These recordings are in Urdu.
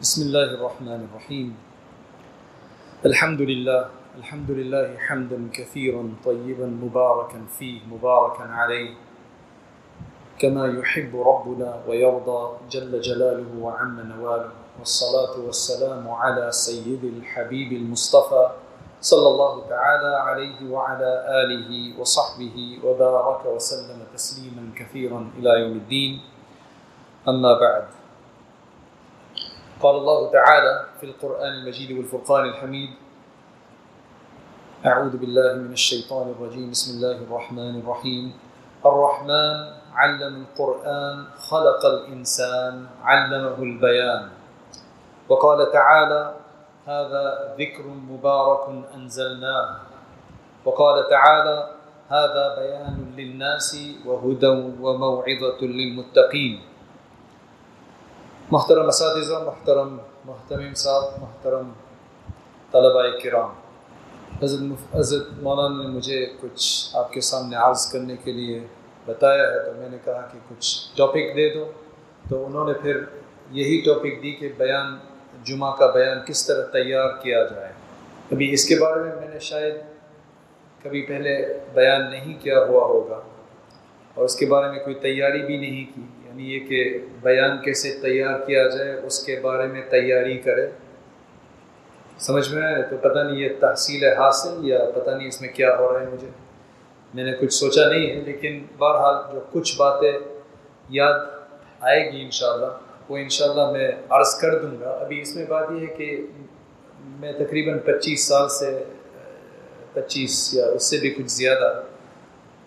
بسم الله الرحمن الرحيم. الحمد لله الحمد لله حمدا كثيرا طيبا مباركا فيه مباركا عليه. كما يحب ربنا ويرضى جل جلاله وعم نواله. والصلاة والسلام على سيد الحبيب المصطفى صلى الله تعالى عليه وعلى آله وصحبه وبارك وسلم تسليما كثيرا إلى يوم الدين. أما بعد. قال الله تعالى في القرآن المجيد والفرقان الحميد. أعوذ بالله من الشيطان الرجيم. بسم الله الرحمن الرحيم. الرحمن علم القرآن خلق الإنسان علمه البيان. وقال تعالى هذا ذكر مبارك أنزلناه. وقال تعالى هذا بيان للناس وهدى وموعظة للمتقين. محترم اساتذہ، محترم محترم صاحب، محترم طلباء کرام، حضرت حضرت مولانا نے مجھے کچھ آپ کے سامنے عرض کرنے کے لیے بتایا ہے تو میں نے کہا کہ کچھ ٹاپک دے دو۔ تو انہوں نے پھر یہی ٹاپک دی کہ بیان، جمعہ کا بیان کس طرح تیار کیا جائے۔ ابھی اس کے بارے میں میں نے شاید کبھی پہلے بیان نہیں کیا ہوا ہوگا اور اس کے بارے میں کوئی تیاری بھی نہیں کی۔ یعنی یہ کہ بیان کیسے تیار کیا جائے، اس کے بارے میں تیاری کرے۔ سمجھ میں آئے تو پتہ نہیں یہ تحصیل حاصل یا پتہ نہیں اس میں کیا ہو رہا ہے مجھے۔ میں نے کچھ سوچا نہیں ہے، لیکن بہرحال جو کچھ باتیں یاد آئے گی انشاءاللہ، وہ انشاءاللہ میں عرض کر دوں گا۔ ابھی اس میں بات یہ ہے کہ میں تقریباً پچیس سال سے، پچیس یا اس سے بھی کچھ زیادہ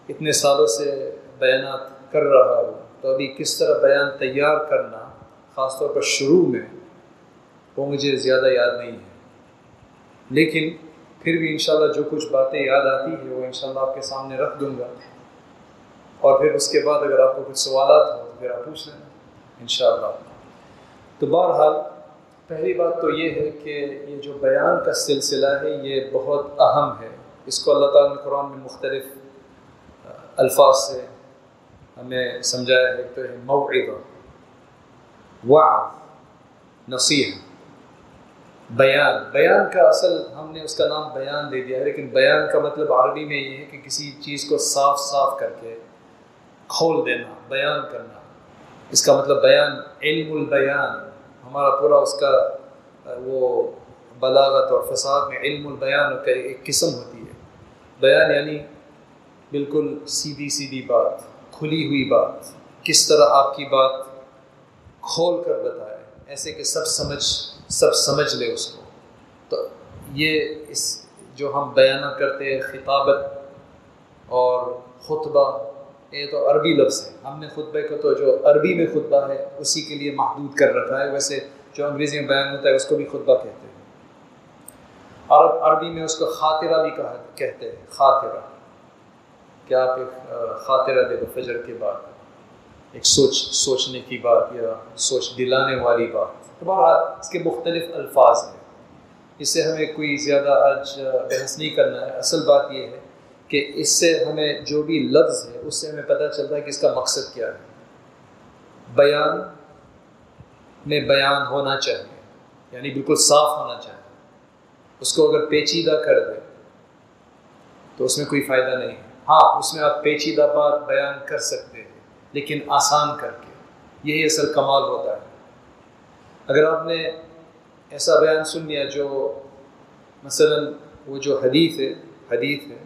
اتنے سالوں سے بیانات کر رہا ہوں۔ تو ابھی کس طرح بیان تیار کرنا خاص طور پر شروع میں وہ مجھے زیادہ یاد نہیں ہے۔ لیکن پھر بھی انشاءاللہ جو کچھ باتیں یاد آتی ہیں وہ انشاءاللہ آپ کے سامنے رکھ دوں گا۔ اور پھر اس کے بعد اگر آپ کو کچھ سوالات ہوں تو پھر آپ پوچھ لینا۔ انشاءاللہ۔ تو بہرحال پہلی بات تو یہ ہے کہ یہ جو بیان کا سلسلہ ہے یہ بہت اہم ہے۔ اس کو اللہ تعالیٰ نے قرآن میں مختلف الفاظ سے ہمیں سمجھایا ہے تو ہے موعظہ، وعظ نصیح بیان۔ بیان کا اصل ہم نے اس کا نام بیان دے دیا ہے، لیکن بیان کا مطلب عربی میں یہ ہے کہ کسی چیز کو صاف صاف کر کے کھول دینا، بیان کرنا۔ اس کا مطلب بیان، علم البیان۔ ہمارا پورا اس کا، وہ بلاغت اور فساد میں علم البیان کا ایک قسم ہوتی ہے۔ بیان یعنی بالکل سیدھی سیدھی بات۔ کھلی ہوئی بات کس طرح آپ کی بات کھول کر بتائے، ایسے کہ سب سمجھ سب سمجھ لے اس کو۔ تو یہ اس جو ہم بیانہ کرتے ہیں، خطابت اور خطبہ، یہ تو عربی لفظ ہے۔ ہم نے خطبے کو تو جو عربی میں خطبہ ہے، اسی کے لیے محدود کر رکھا ہے۔ ویسے جو انگریزی میں بیان ہوتا ہے، اس کو بھی خطبہ کہتے ہیں۔ عرب، عربی میں اس کو خاطرہ بھی کہا کہتے ہیں، خاطرہ۔ کیا آپ ایک خاطرہ دے دو فجر کے بعد؟ ایک سوچ، سوچنے کی بات یا سوچ دلانے والی بات۔ تو بہرحال اس کے مختلف الفاظ ہیں۔ اس سے ہمیں کوئی زیادہ آج بحث نہیں کرنا ہے۔ اصل بات یہ ہے کہ اس سے ہمیں جو بھی لفظ ہے، اس سے ہمیں پتہ چلتا ہے کہ اس کا مقصد کیا ہے۔ بیان میں بیان ہونا چاہیے یعنی بالکل صاف ہونا چاہیے۔ اس کو اگر پیچیدہ کر دے تو اس میں کوئی فائدہ نہیں۔ ہے ہاں اس میں آپ پیچیدہ بات بیان کر سکتے ہیں، لیکن آسان کر کے۔ یہی اصل کمال ہوتا ہے۔ اگر آپ نے ایسا بیان سن لیا جو مثلا وہ جو حدیث ہے حدیث ہے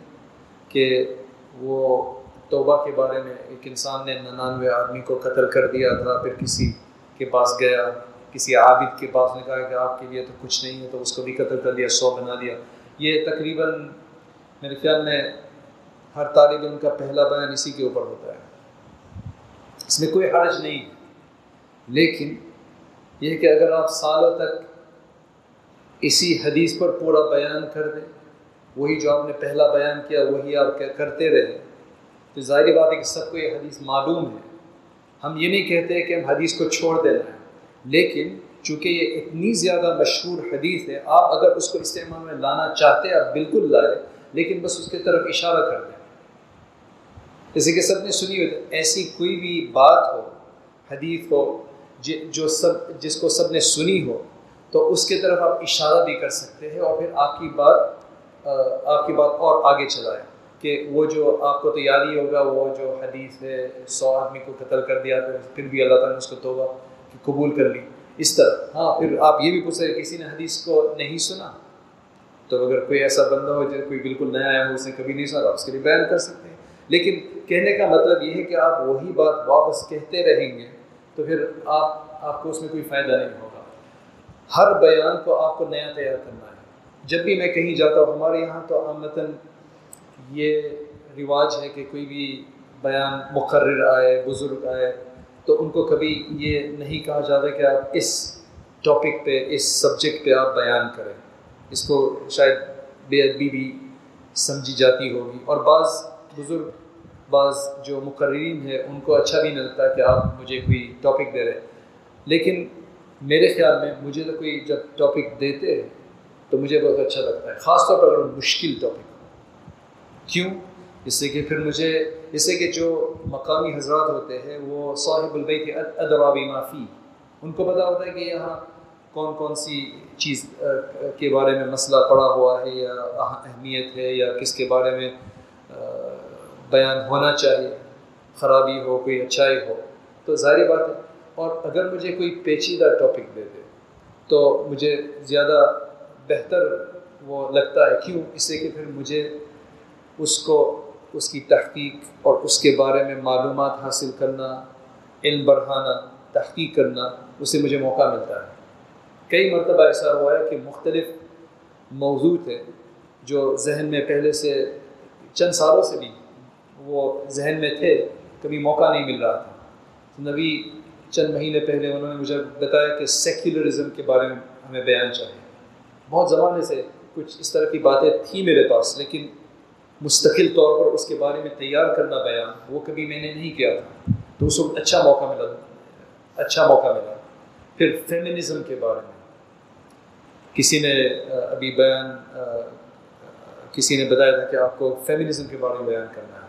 کہ وہ توبہ کے بارے میں ایک انسان نے ننانوے آدمی کو قتل کر دیا تھا پھر کسی کے پاس گیا، کسی عابد کے پاس نے کہا کہ آپ کے لیے تو کچھ نہیں ہے، تو اس کو بھی قتل کر دیا، سو بنا دیا۔ یہ تقریباً میرے خیال میں ہر طالب علم کا پہلا بیان اسی کے اوپر ہوتا ہے۔ اس میں کوئی حرج نہیں۔ لیکن یہ کہ اگر آپ سالوں تک اسی حدیث پر پورا بیان کر دیں، وہی جو آپ نے پہلا بیان کیا، وہی آپ کرتے رہے تو ظاہری بات ہے کہ سب کو یہ حدیث معلوم ہے۔ ہم یہ نہیں کہتے کہ ہم حدیث کو چھوڑ دینا ہے، لیکن چونکہ یہ اتنی زیادہ مشہور حدیث ہے، آپ اگر اس کو استعمال میں لانا چاہتے ہیں، آپ بالکل لائے، لیکن بس اس کی طرف اشارہ کر دیں۔ جیسے کہ سب نے سنی ہو ایسی کوئی بھی بات ہو، حدیث ہو جی، جو سب، جس کو سب نے سنی ہو، تو اس کی طرف آپ اشارہ بھی کر سکتے ہیں اور پھر آپ کی بات آپ کی بات اور آگے چلائیں کہ وہ جو آپ کو تو یاد ہی ہوگا، وہ جو حدیث ہے، سو آدمی کو قتل کر دیا تو پھر بھی اللہ تعالیٰ نے اس کو توبہ قبول کر لی۔ اس طرح ہاں پھر آپ یہ بھی پوچھ سکتے کسی نے حدیث کو نہیں سنا؟ تو اگر کوئی ایسا بندہ ہو جو کوئی بالکل نیا آیا ہو اس نے کبھی نہیں سنا، آپ اس کے لیے بیان کر سکتے ہیں۔ لیکن کہنے کا مطلب یہ ہے کہ آپ وہی بات واپس کہتے رہیں گے تو پھر آپ آپ کو اس میں کوئی فائدہ نہیں ہوگا۔ ہر بیان کو آپ کو نیا تیار کرنا ہے۔ جب بھی میں کہیں جاتا ہوں ہمارے یہاں تو عامتاً یہ رواج ہے کہ کوئی بھی بیان مقرر آئے، بزرگ آئے، تو ان کو کبھی یہ نہیں کہا جاتا کہ آپ اس ٹاپک پہ، اس سبجیکٹ پہ آپ بیان کریں۔ اس کو شاید بے ادبی بھی سمجھی جاتی ہوگی۔ اور بعض بزرگ بعض جو مقررین ہیں، ان کو اچھا بھی نہیں لگتا کہ آپ مجھے کوئی ٹاپک دے رہے لیکن میرے خیال میں مجھے تو کوئی جب ٹاپک دیتے تو مجھے بہت اچھا لگتا ہے، خاص طور پر اگر مشکل ٹاپک کیوں؟ اس سے کہ پھر مجھے اس سے کہ جو مقامی حضرات ہوتے ہیں، وہ صاحب البئی کے ادوابی معافی ان کو پتہ ہوتا ہے کہ یہاں کون کون سی چیز کے بارے میں مسئلہ پڑا ہوا ہے، یا اہمیت ہے، یا کس کے بارے میں بیان ہونا چاہیے، خرابی ہو، کوئی اچھائی ہو۔ تو ظاہری بات ہے۔ اور اگر مجھے کوئی پیچیدہ ٹاپک دے دے، تو مجھے زیادہ بہتر وہ لگتا ہے۔ کیوں؟ اس سے کہ پھر مجھے اس کو، اس کی تحقیق اور اس کے بارے میں معلومات حاصل کرنا، علم بڑھانا، تحقیق کرنا، اس سے مجھے موقع ملتا ہے۔ کئی مرتبہ ایسا ہوا ہے کہ مختلف موضوع تھے جو ذہن میں پہلے سے چند سالوں سے بھی وہ ذہن میں تھے، کبھی موقع نہیں مل رہا تھا۔ نبی چند مہینے پہلے انہوں نے مجھے بتایا کہ سیکولرزم کے بارے میں ہمیں بیان چاہیے۔ بہت زمانے سے کچھ اس طرح کی باتیں تھیں میرے پاس، لیکن مستقل طور پر اس کے بارے میں تیار کرنا بیان وہ کبھی میں نے نہیں کیا تھا۔ تو اس وقت اچھا موقع ملا اچھا موقع ملا۔ پھر فیمنزم کے بارے میں۔ کسی نے ابھی بیان کسی نے بتایا تھا کہ آپ کو فیمنزم کے بارے میں بیان کرنا ہے۔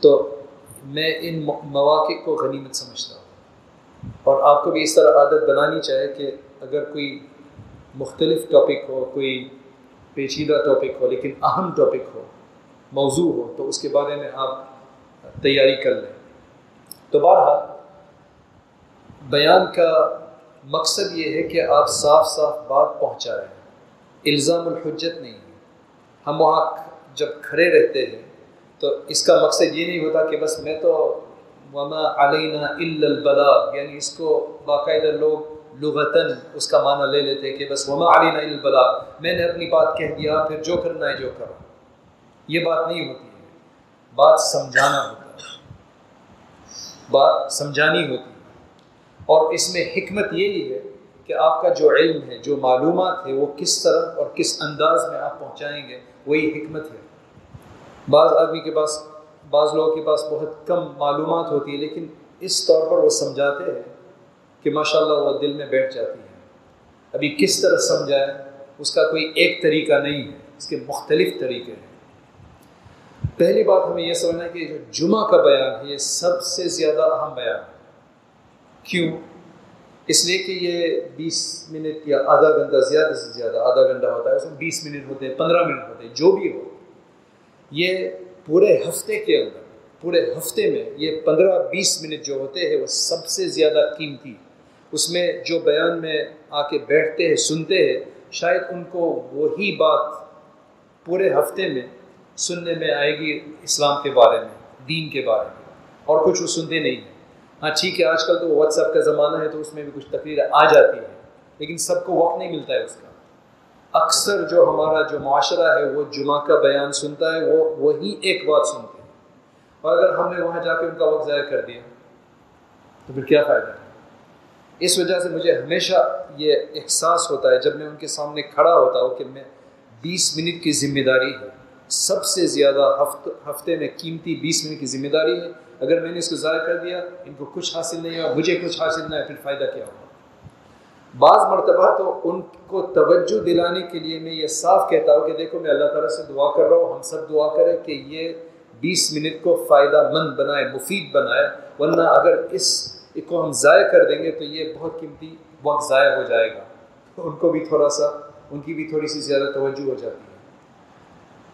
تو میں ان مواقع کو غنیمت سمجھتا ہوں۔ اور آپ کو بھی اس طرح عادت بنانی چاہے کہ اگر کوئی مختلف ٹاپک ہو، کوئی پیچیدہ ٹاپک ہو، لیکن اہم ٹاپک ہو، موضوع ہو، تو اس کے بارے میں آپ تیاری کر لیں۔ تو بہرحال، بیان کا مقصد یہ ہے کہ آپ صاف صاف بات پہنچائیں الزام الحجت نہیں ہے۔ ہم وہاں جب کھڑے رہتے ہیں تو اس کا مقصد یہ نہیں ہوتا کہ بس میں تو وما علینہ البلاغ یعنی اس کو باقاعدہ لوگ لغتاً اس کا معنی لے لیتے کہ بس وما علینہ البلاغ۔ میں نے اپنی بات کہہ دیا، پھر جو کرنا ہے جو کرو۔ یہ بات نہیں ہوتی ہے۔ بات سمجھانا ہوتا ہے۔ بات سمجھانی ہوتی ہے۔ اور اس میں حکمت یہی ہے کہ آپ کا جو علم ہے، جو معلومات ہے، وہ کس طرح اور کس انداز میں آپ پہنچائیں گے، وہی حکمت ہے۔ بعض آدمی کے پاس، بعض لوگوں کے پاس بہت کم معلومات ہوتی ہے لیکن اس طور پر وہ سمجھاتے ہیں کہ ماشاء اللہ وہ دل میں بیٹھ جاتی ہے ابھی کس طرح سمجھائے اس کا کوئی ایک طریقہ نہیں ہے، اس کے مختلف طریقے ہیں۔ پہلی بات ہمیں یہ سمجھنا ہے کہ جو جمعہ کا بیان ہے، یہ سب سے زیادہ اہم بیان ہے۔ کیوں؟ اس لیے کہ یہ بیس منٹ یا آدھا گھنٹہ زیادہ سے زیادہ، آدھا گھنٹہ ہوتا ہے، اس میں بیس منٹ ہوتے ہیں، پندرہ منٹ ہوتے ہیں، جو بھی ہو۔ یہ پورے ہفتے کے اندر، پورے ہفتے میں یہ پندرہ بیس منٹ جو ہوتے ہیں، وہ سب سے زیادہ قیمتی۔ اس میں جو بیان میں آ کے بیٹھتے ہیں، سنتے ہیں، شاید ان کو وہی بات پورے ہفتے میں سننے میں آئے گی اسلام کے بارے میں، دین کے بارے میں۔ اور کچھ وہ سنتے نہیں ہیں۔ ہاں ٹھیک ہے، آج کل تو واٹس ایپ کا زمانہ ہے تو اس میں بھی کچھ تقریر آ جاتی ہے، لیکن سب کو وقت نہیں ملتا ہے اس کا۔ اکثر جو ہمارا جو معاشرہ ہے، وہ جمعہ کا بیان سنتا ہے، وہ وہی ایک بات سنتے ہیں۔ اور اگر ہم نے وہاں جا کے ان کا وقت ضائع کر دیا، تو پھر کیا فائدہ؟ ہے اس وجہ سے مجھے ہمیشہ یہ احساس ہوتا ہے، جب میں ان کے سامنے کھڑا ہوتا ہوں کہ میں بیس منٹ کی ذمہ داری ہے۔ سب سے زیادہ ہفت ہفتے میں قیمتی بیس منٹ کی ذمہ داری ہے۔ اگر میں نے اس کو ضائع کر دیا، ان کو کچھ حاصل نہیں ہوا، مجھے کچھ حاصل نہ ہے پھر فائدہ کیا ہوگا؟ بعض مرتبہ تو ان کو توجہ دلانے کے لیے میں یہ صاف کہتا ہوں کہ دیکھو میں اللہ تعالیٰ سے دعا کر رہا ہوں، ہم سب دعا کریں کہ یہ بیس منٹ کو فائدہ مند بنائے، مفید بنائے۔ ورنہ اگر اس کو ہم ضائع کر دیں گے تو یہ بہت قیمتی وقت ضائع ہو جائے گا۔ ان کو بھی تھوڑا سا، ان کی بھی تھوڑی سی زیادہ توجہ ہو جاتی ہے۔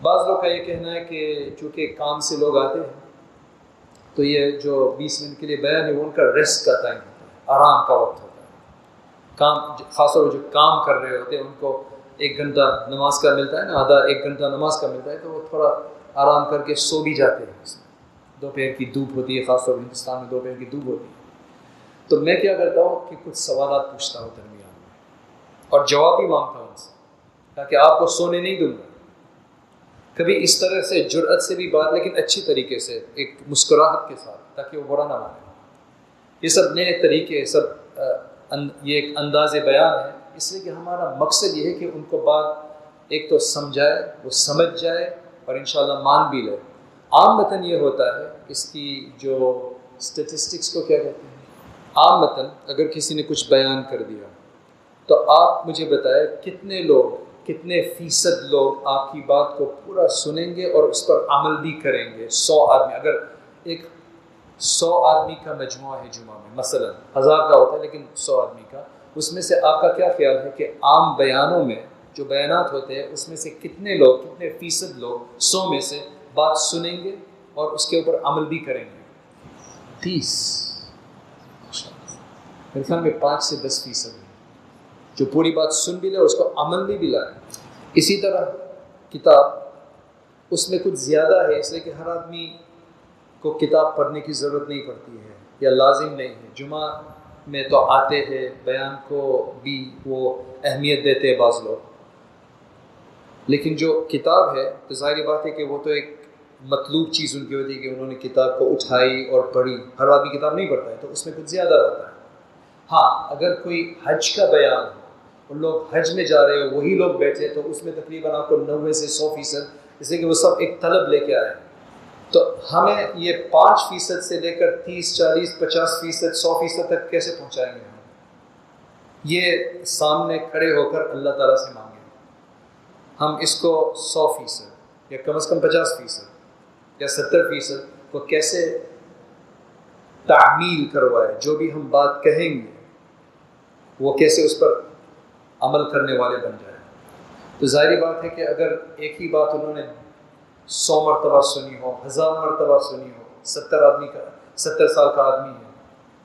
بعض لوگ کا یہ کہنا ہے کہ چونکہ کام سے لوگ آتے ہیں، تو یہ جو بیس منٹ کے لیے بیان ہے، وہ ان کا ریسٹ کا ٹائم ہوتا ہے، آرام کا وقت ہوتا ہے۔ کام خاص طور پر جو کام کر رہے ہوتے ہیں، ان کو ایک گھنٹہ نماز کا ملتا ہے نا، آدھا ایک گھنٹہ نماز کا ملتا ہے، تو وہ تھوڑا آرام کر کے سو بھی جاتے ہیں دوپہر کی دھوپ ہوتی ہے خاص طور پر ہندوستان میں دوپہر کی دھوپ ہوتی ہے۔ تو میں کیا کرتا ہوں کہ کچھ سوالات پوچھتا ہوں درمیان میں، اور جواب بھی مانگتا ہوں ان سے، تاکہ آپ کو سونے نہیں دوں گا۔ کبھی اس طرح سے جرأت سے بھی بات، لیکن اچھی طریقے سے، ایک مسکراہٹ کے ساتھ، تاکہ وہ برا نہ مانے۔ یہ سب نئے طریقے سب یہ ایک انداز بیان ہے۔ اس لیے کہ ہمارا مقصد یہ ہے کہ ان کو بات ایک تو سمجھائے، وہ سمجھ جائے اور انشاءاللہ مان بھی لے۔ عام متن یہ ہوتا ہے، اس کی جو اسٹیٹسٹکس کو کیا کہتے ہیں؟ عام متن اگر کسی نے کچھ بیان کر دیا، تو آپ مجھے بتائیں کتنے لوگ، کتنے فیصد لوگ آپ کی بات کو پورا سنیں گے اور اس پر عمل بھی کریں گے۔ سو آدمی، اگر ایک سو آدمی کا مجموعہ ہے جمعہ میں، مثلا ہزار کا ہوتا ہے لیکن سو آدمی کا۔ اس میں سے آپ کا کیا خیال ہے کہ عام بیانوں میں جو بیانات ہوتے ہیں، اس میں سے کتنے لوگ، کتنے فیصد لوگ سو میں سے بات سنیں گے اور اس کے اوپر عمل بھی کریں گے؟ تیس۔ میرے خیال میں پانچ سے دس فیصد ہے جو پوری بات سن بھی لے اور اس کو عمل بھی بھی لائے اسی طرح کتاب اس میں کچھ زیادہ ہے، اس لیے کہ ہر آدمی کو کتاب پڑھنے کی ضرورت نہیں پڑتی ہے یا لازم نہیں ہے۔ جمعہ میں تو آتے ہیں، بیان کو بھی وہ اہمیت دیتے ہیں بعض لوگ۔ لیکن جو کتاب ہے، تو ظاہری بات ہے کہ وہ تو ایک مطلوب چیز ان کی ہوتی ہے کہ انہوں نے کتاب کو اٹھائی اور پڑھی۔ ہر آدمی کتاب نہیں پڑھتا ہے، تو اس میں کچھ زیادہ رہتا ہے۔ ہاں اگر کوئی حج کا بیان ہو اور لوگ حج میں جا رہے ہو، وہی لوگ بیٹھے تو اس میں تقریباً آپ کو نوے سے سو فیصد، جیسے کہ وہ سب ایک طلب لے کے آئے ہیں۔ تو ہمیں یہ پانچ فیصد سے لے کر تیس، چالیس، پچاس فیصد، سو فیصد تک کیسے پہنچائیں گے ہم؟ یہ سامنے کھڑے ہو کر اللہ تعالیٰ سے مانگیں ہم اس کو سو فیصد یا کم از کم پچاس فیصد یا ستر فیصد کو کیسے تعمیل کروائے جو بھی ہم بات کہیں گے، وہ کیسے اس پر عمل کرنے والے بن جائیں؟ تو ظاہری بات ہے کہ اگر ایک ہی بات انہوں نے سو مرتبہ سنی ہو، ہزار مرتبہ سنی ہو، ستر آدمی کا، ستر سال کا آدمی ہے۔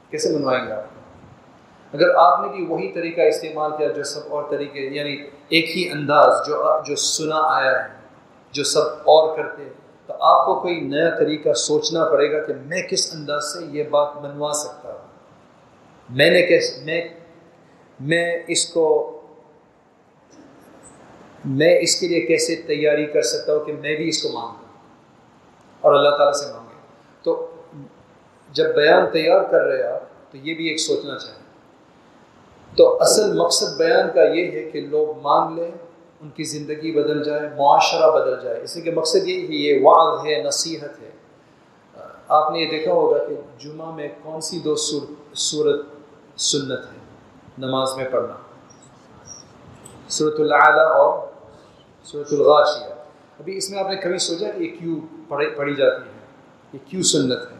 کیسے منوائیں گے آپ؟ اگر آپ نے بھی وہی طریقہ استعمال کیا جو سب اور طریقے یعنی ایک ہی انداز جو جو سنا آیا ہے، جو سب اور کرتے ہیں، تو آپ کو کوئی نیا طریقہ سوچنا پڑے گا کہ میں کس انداز سے یہ بات منوا سکتا ہوں۔ میں نے کیسے میں میں اس کو میں اس کے لیے کیسے تیاری کر سکتا ہوں کہ میں بھی اس کو مانگوں اور اللہ تعالیٰ سے مانگے۔ تو جب بیان تیار کر رہے آپ، تو یہ بھی ایک سوچنا چاہیں تو اصل مقصد بیان کا یہ ہے کہ لوگ مان لیں، ان کی زندگی بدل جائے، معاشرہ بدل جائے۔ اس لیے کہ مقصد یہ ہے، یہ وعد ہے، نصیحت ہے۔ آپ نے یہ دیکھا ہوگا کہ جمعہ میں کون سی دو صورت سنت ہے؟ نماز میں پڑھنا۔ صورت العلیٰ اور صورت الغاشیہ۔ ابھی اس میں آپ نے کبھی سوچا کہ یہ کیوں پڑھی پڑھی جاتی ہے؟ یہ کیوں سنت ہے؟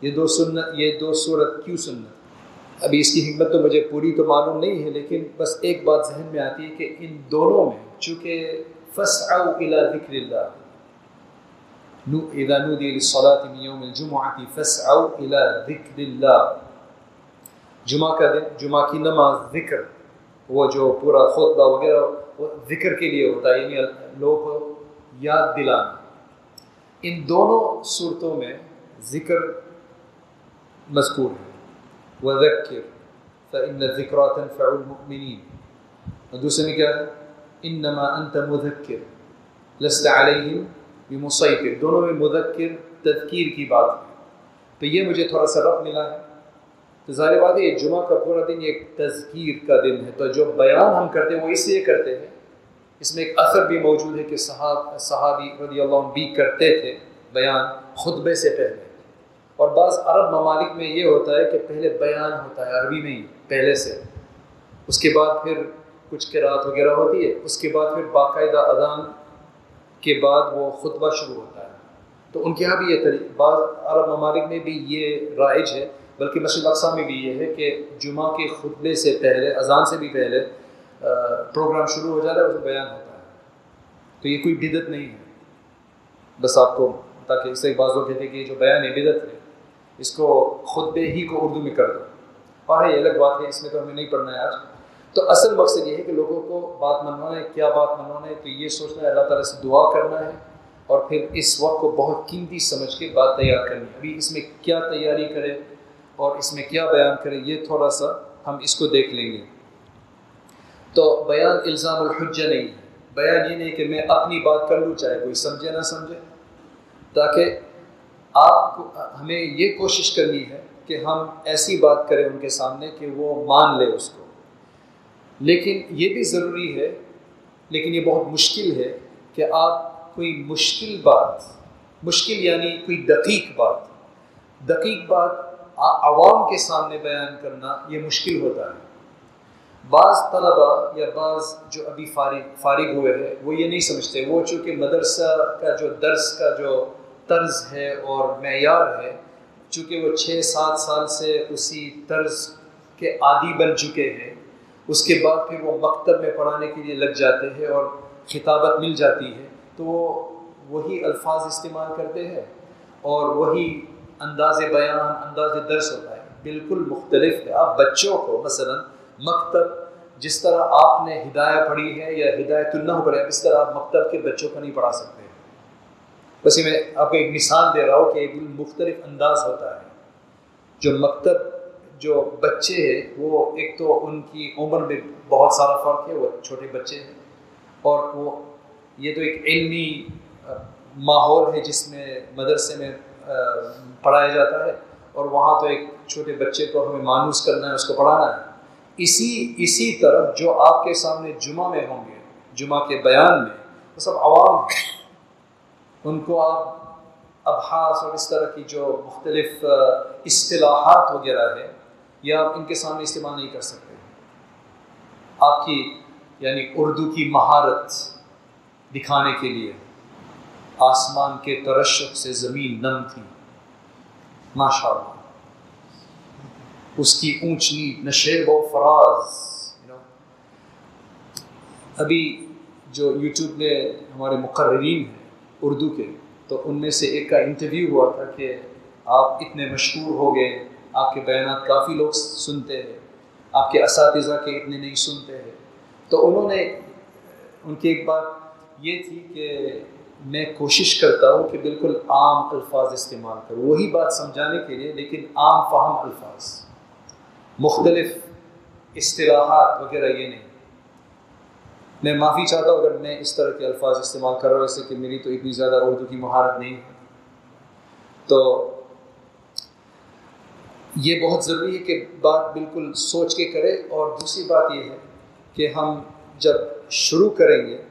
یہ دو سنت یہ دو صورت کیوں سنت؟ ابھی اس کی حکمت تو مجھے پوری تو معلوم نہیں ہے، لیکن بس ایک بات ذہن میں آتی ہے کہ ان دونوں میں چونکہ فص الى ذکر اللہ اذا نودي للصلاة من يوم الجمعة فاسعوا الى ذکر اللہ جمعہ کا دن جمعہ کی نماز ذکر، وہ جو پورا خطبہ وغیرہ ذکر کے لیے ہوتا ہے یعنی لوگوں کو یاد دلانا ان دونوں صورتوں میں ذکر مذکور ہے۔ وہ ذکر فإن ذکر تنفع اور دوسرے میں کیا ہے؟ انما انت مذکر لست علیہم بمسیطر دونوں میں مذکر تذکیر کی بات ہے۔ تو یہ مجھے تھوڑا سا رب ملا ہے۔ تو ظاہر بات ہے، یہ جمعہ کا پورا دن ایک تذکیر کا دن ہے۔ تو جو بیان ہم کرتے ہیں، وہ اس لیے کرتے ہیں، اس میں ایک اثر بھی موجود ہے کہ صحاب، صحابی رضی اللہ عنہ بھی کرتے تھے بیان خطبے سے پہلے۔ اور بعض عرب ممالک میں یہ ہوتا ہے کہ پہلے بیان ہوتا ہے، عربی میں ہی پہلے سے۔ اس کے بعد پھر کچھ قرات وغیرہ ہوتی ہے، اس کے بعد پھر باقاعدہ اذان کے بعد وہ خطبہ شروع ہوتا ہے۔ تو ان کے یہاں بھی یہ طریقہ، بعض عرب ممالک میں بھی یہ رائج ہے۔ بلکہ مسجد اقسام میں بھی یہ ہے کہ جمعہ کے خطبے سے پہلے، اذان سے بھی پہلے پروگرام شروع ہو جاتا ہے اسے بیان ہوتا ہے۔ تو یہ کوئی بدت نہیں ہے۔ بس آپ کو تاکہ اس سے بازو کہتے کہ یہ جو بیان ہے بدت ہے۔ اس کو خطبے ہی کو اردو میں کر دو۔ اور ہے یہ الگ بات ہے، اس میں تو ہمیں نہیں پڑھنا ہے آج تو اصل مقصد یہ ہے کہ لوگوں کو بات منوانا ہے کیا بات منوانا ہے تو یہ سوچنا ہے، اللہ تعالیٰ سے دعا کرنا ہے۔ اور پھر اس وقت کو بہت قیمتی سمجھ کے بات تیار کرنی ہے۔ ابھی اس میں کیا تیاری کرے اور اس میں کیا بیان کرے یہ تھوڑا سا ہم اس کو دیکھ لیں گے۔ تو بیان الزام الحجہ نہیں ہے۔ بیان یہ نہیں کہ میں اپنی بات کر لوں، چاہے کوئی سمجھے نہ سمجھے۔ تاکہ آپ کو، ہمیں یہ کوشش کرنی ہے کہ ہم ایسی بات کریں ان کے سامنے کہ وہ مان لے اس کو۔ لیکن یہ بھی ضروری ہے، لیکن یہ بہت مشکل ہے کہ آپ کوئی مشکل بات، مشکل یعنی کوئی دقیق بات۔ دقیق بات عوام کے سامنے بیان کرنا یہ مشکل ہوتا ہے۔ بعض طلبا یا بعض جو ابھی فارغ فارغ ہوئے ہیں، وہ یہ نہیں سمجھتے۔ وہ چونکہ مدرسہ کا جو درس کا جو طرز ہے اور معیار ہے، چونکہ وہ چھ سات سال سے اسی طرز کے عادی بن چکے ہیں، اس کے بعد پھر وہ مکتب میں پڑھانے کے لیے لگ جاتے ہیں اور خطابت مل جاتی ہے، تو وہ وہی الفاظ استعمال کرتے ہیں اور وہی انداز بیان، انداز درس ہوتا ہے۔ بالکل مختلف ہے۔ آپ بچوں کو مثلا مکتب، جس طرح آپ نے ہدایہ پڑھی ہے یا ہدایت اللہ پڑھے اس طرح آپ مکتب کے بچوں کو نہیں پڑھا سکتے۔ بس یہ میں آپ کو ایک مثال دے رہا ہوں کہ ایک مختلف انداز ہوتا ہے۔ جو مکتب، جو بچے ہیں، وہ ایک تو ان کی عمر میں بہت سارا فرق ہے، وہ چھوٹے بچے ہیں۔ اور وہ، یہ تو ایک علمی ماحول ہے جس میں مدرسے میں پڑھایا جاتا ہے اور وہاں تو ایک چھوٹے بچے کو ہمیں مانوس کرنا ہے، اس کو پڑھانا ہے۔ اسی اسی طرح جو آپ کے سامنے جمعہ میں ہوں گے، جمعہ کے بیان میں، وہ سب عوام ہیں۔ ان کو آپ ابحاث اور اس طرح کی جو مختلف اصطلاحات وغیرہ ہے یہ آپ ان کے سامنے استعمال نہیں کر سکتے۔ آپ کی یعنی اردو کی مہارت دکھانے کے لیے۔ آسمان کے ترشق سے زمین نم تھی۔ ماشاء اللہ اس کی اونچنی نشیب و فراز ابھی جو یوٹیوب میں ہمارے مقررین ہیں اردو کے، تو ان میں سے ایک کا انٹرویو ہوا تھا کہ آپ اتنے مشہور ہو گئے، آپ کے بیانات کافی لوگ سنتے ہیں، آپ کے اساتذہ کے اتنے نہیں سنتے ہیں۔ تو انہوں نے، ان کی ایک بات یہ تھی کہ میں کوشش کرتا ہوں کہ بالکل عام الفاظ استعمال کروں۔ وہی بات سمجھانے کے لیے، لیکن عام فہم الفاظ۔ مختلف اصطلاحات وغیرہ یہ نہیں۔ میں معافی چاہتا ہوں اگر میں اس طرح کے الفاظ استعمال کر رہا ہوں جیسے کہ میری تو اتنی زیادہ اردو کی مہارت نہیں ہے۔ تو یہ بہت ضروری ہے کہ بات بالکل سوچ کے کرے۔ اور دوسری بات یہ ہے کہ ہم جب شروع کریں گے،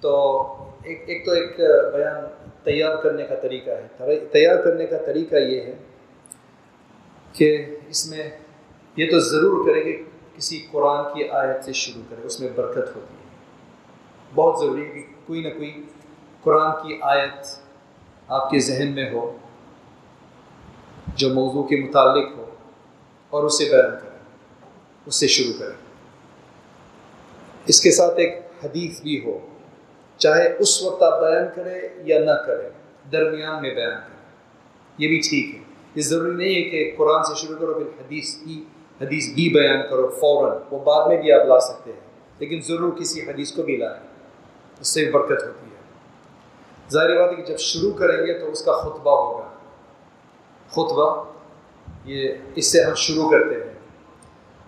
تو ایک ایک تو ایک بیان تیار کرنے کا طریقہ ہے۔ تیار کرنے کا طریقہ یہ ہے کہ اس میں یہ تو ضرور کرے کہ کسی قرآن کی آیت سے شروع کرے، اس میں برکت ہوتی ہے۔ بہت ضروری ہے کہ کوئی نہ کوئی قرآن کی آیت آپ کے ذہن میں ہو، جو موضوع کے متعلق ہو، اور اسے بیان کریں اس سے شروع کریں اس کے ساتھ ایک حدیث بھی ہو۔ چاہے اس وقت آپ بیان کریں یا نہ کریں، درمیان میں بیان کریں۔ یہ بھی ٹھیک ہے۔ یہ ضروری نہیں ہے کہ قرآن سے شروع کرو، پھر حدیث کی، حدیث بھی بیان کرو فوراً۔ وہ بعد میں بھی آپ لا سکتے ہیں، لیکن ضرور کسی حدیث کو بھی لائیں اس سے برکت ہوتی ہے۔ ظاہر بات ہے کہ جب شروع کریں گے تو اس کا خطبہ ہوگا۔ خطبہ، یہ اس سے ہم شروع کرتے ہیں۔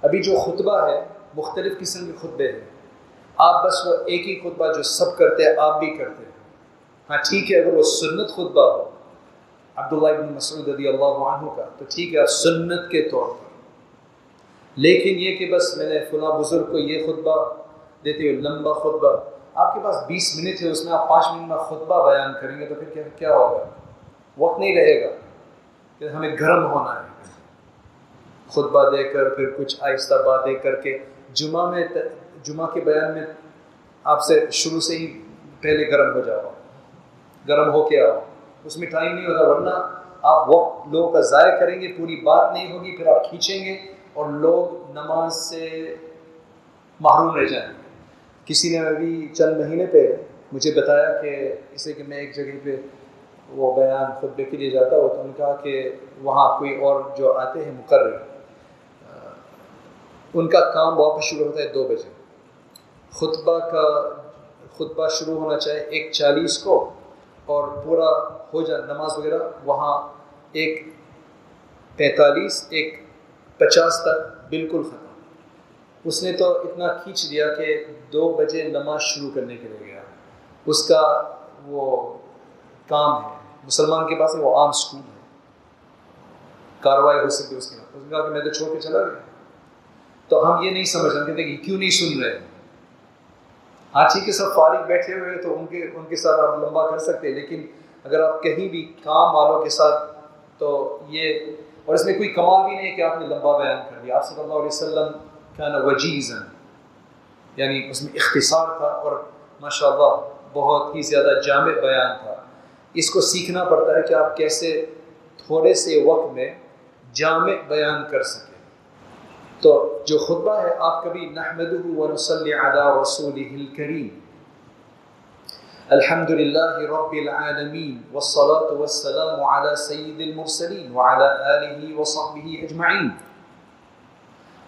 ابھی جو خطبہ ہے، مختلف قسم کے خطبے ہیں۔ آپ بس وہ ایک ہی خطبہ جو سب کرتے ہیں، آپ بھی کرتے ہیں۔ ہاں ٹھیک ہے، اگر وہ سنت خطبہ ہو، عبداللہ ابن مسعود رضی اللہ عنہ کا، تو ٹھیک ہے، سنت کے طور پر۔ لیکن یہ کہ بس میں نے فلاں بزرگ کو یہ خطبہ دیتے ہوئے لمبا خطبہ، آپ کے پاس بیس منٹ ہے، اس میں آپ پانچ منٹ میں خطبہ بیان کریں گے تو پھر کیا کیا ہوگا؟ وقت نہیں رہے گا کہ ہمیں گرم ہونا ہے۔ خطبہ دے کر پھر کچھ آہستہ باتیں کر کے، جمعہ میں جمعہ کے بیان میں آپ سے شروع سے ہی پہلے گرم ہو جاؤ، گرم ہو کے آؤ۔ اس میں ٹائم نہیں ہوتا، ورنہ آپ وقت لوگوں کا ضائع کریں گے، پوری بات نہیں ہوگی، پھر آپ کھینچیں گے اور لوگ نماز سے محروم رہ جائیں کسی نے ابھی چند مہینے پہ مجھے بتایا کہ اسے کہ میں ایک جگہ پہ وہ بیان خطبے کے لیے جاتا ہو تو ان کہا کہ وہاں کوئی اور جو آتے ہیں مقرر ان کا کام واپس شروع ہوتا ہے دو بجے۔ خطبہ کا خطبہ شروع ہونا چاہے ایک چالیس کو اور پورا ہو جائے نماز وغیرہ، وہاں ایک پینتالیس، ایک پچاس تک بالکل ختم۔ اس نے تو اتنا کھینچ دیا کہ دو بجے نماز شروع کرنے کے لیے گیا۔ اس کا وہ کام ہے، مسلمان کے پاس وہ عام اسکول ہے۔ کاروائی ہو سکتی اس کے بعد۔ اس نے کہا کہ میں تو چھوڑ کے چلا گیا۔ تو ہم یہ نہیں سمجھ رہے کہ کیوں نہیں سن رہے؟ ہیں ہاں ٹھیک ہے سب فارغ بیٹھے ہوئے تو ان کے ان کے ساتھ آپ لمبا کر سکتے ہیں، لیکن اگر آپ کہیں بھی کام والوں کے ساتھ تو یہ اور اس میں کوئی کمال بھی نہیں ہے کہ آپ نے لمبا بیان کر دیا۔ آپ صلی اللہ علیہ وسلم کا نا وجیز یعنی اس میں اختصار تھا اور ماشاء اللہ بہت ہی زیادہ جامع بیان تھا۔ اس کو سیکھنا پڑتا ہے کہ آپ کیسے تھوڑے سے وقت میں جامع بیان کر سکیں۔ تو جو خطبہ ہے، آپ کبھی نحمد ونصلی علی رسول کریم الحمد للہ رب العالمین والصلاة والسلام على سید المرسلین وعلى آلہ وصحبہ اجمعین۔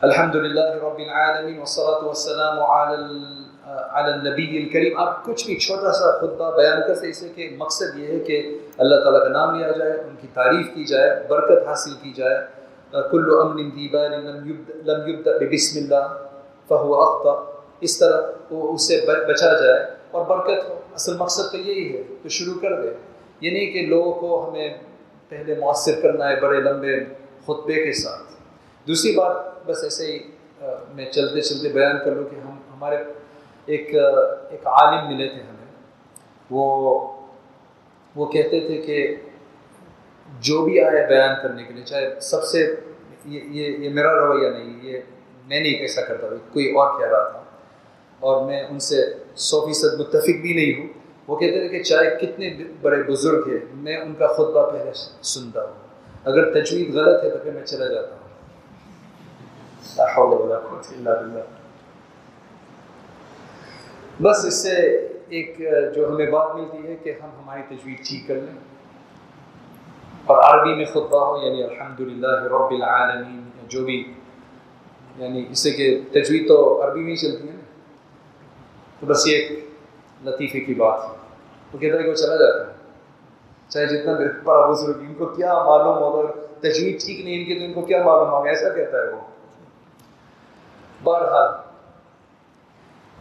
الحمد للہ رب العالمین والصلاة والسلام على علی النبی الکریم۔ آپ کچھ بھی چھوٹا سا خطبہ بیان کر سکتے اسے کہ مقصد یہ ہے کہ اللہ تعالیٰ کا نام لیا جائے، ان کی تعریف کی جائے، برکت حاصل کی جائے۔ کل امن دیبان لم یبدا بسم اللہ فہو اختہ اس طرح وہ اس سے بچا جائے اور برکت ہو۔ اصل مقصد تو یہی ہے تو شروع کر دے۔ یہ نہیں کہ لوگوں کو ہمیں پہلے مؤثر کرنا ہے بڑے لمبے خطبے کے ساتھ۔ دوسری بات، بس ایسے ہی میں چلتے چلتے بیان کر لوں کہ ہم ہمارے ایک ایک عالم ملے تھے ہمیں۔ وہ وہ کہتے تھے کہ جو بھی آئے بیان کرنے کے لیے، چاہے سب سے یہ یہ یہ میرا رویہ نہیں، یہ میں نہیں کیسا کرتا، کوئی اور کہہ رہا تھا۔ اور میں ان سے سو فیصد متفق بھی نہیں ہوں۔ وہ کہتے تھے کہ چاہے کتنے بڑے بزرگ ہیں، میں ان کا خطبہ پہلے سنتا ہوں۔ اگر تجوید غلط ہے تو پھر میں چلا جاتا ہوں۔ بس اس سے ایک، جو ہمیں بات ملتی ہے کہ ہم ہماری تجویز ٹھیک کر لیں۔ اور عربی میں خطبہ ہو یعنی الحمد للہ رب العالمین جو بھی یعنی اس سے کہ تجویز تو عربی میں ہی چلتی ہے نا۔ تو بس یہ ایک لطیفے کی بات ہے۔ وہ کہتا ہے کہ وہ چلا جاتا ہے۔ چاہے جتنا بڑا بزرگ ان کو کیا معلوم ہوگا؟ تجویز ٹھیک نہیں، ان کی تو ان کو کیا معلوم ہوگا؟ ایسا کہتا ہے وہ۔ بہرحال،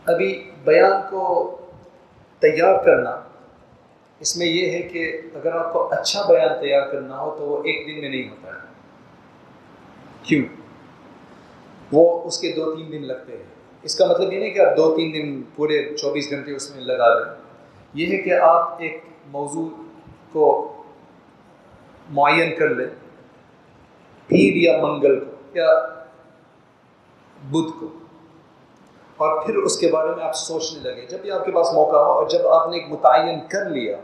ابھی بیان کو تیار کرنا اس میں یہ ہے کہ اگر آپ کو اچھا بیان تیار کرنا ہو تو وہ ایک دن میں نہیں ہوتا ہے۔ کیوں؟ وہ اس کے دو تین دن لگتے ہیں۔ اس کا مطلب یہ نہیں کہ آپ دو تین دن پورے چوبیس گھنٹے اس میں لگا لیں یہ ہے کہ آپ ایک موضوع کو معین کر لیں۔ پیر یا منگل کو یا بدھ کو۔ اور پھر اس کے بارے میں آپ سوچنے لگے جب بھی آپ کے پاس موقع ہو اور جب آپ نے ایک متعین کر لیا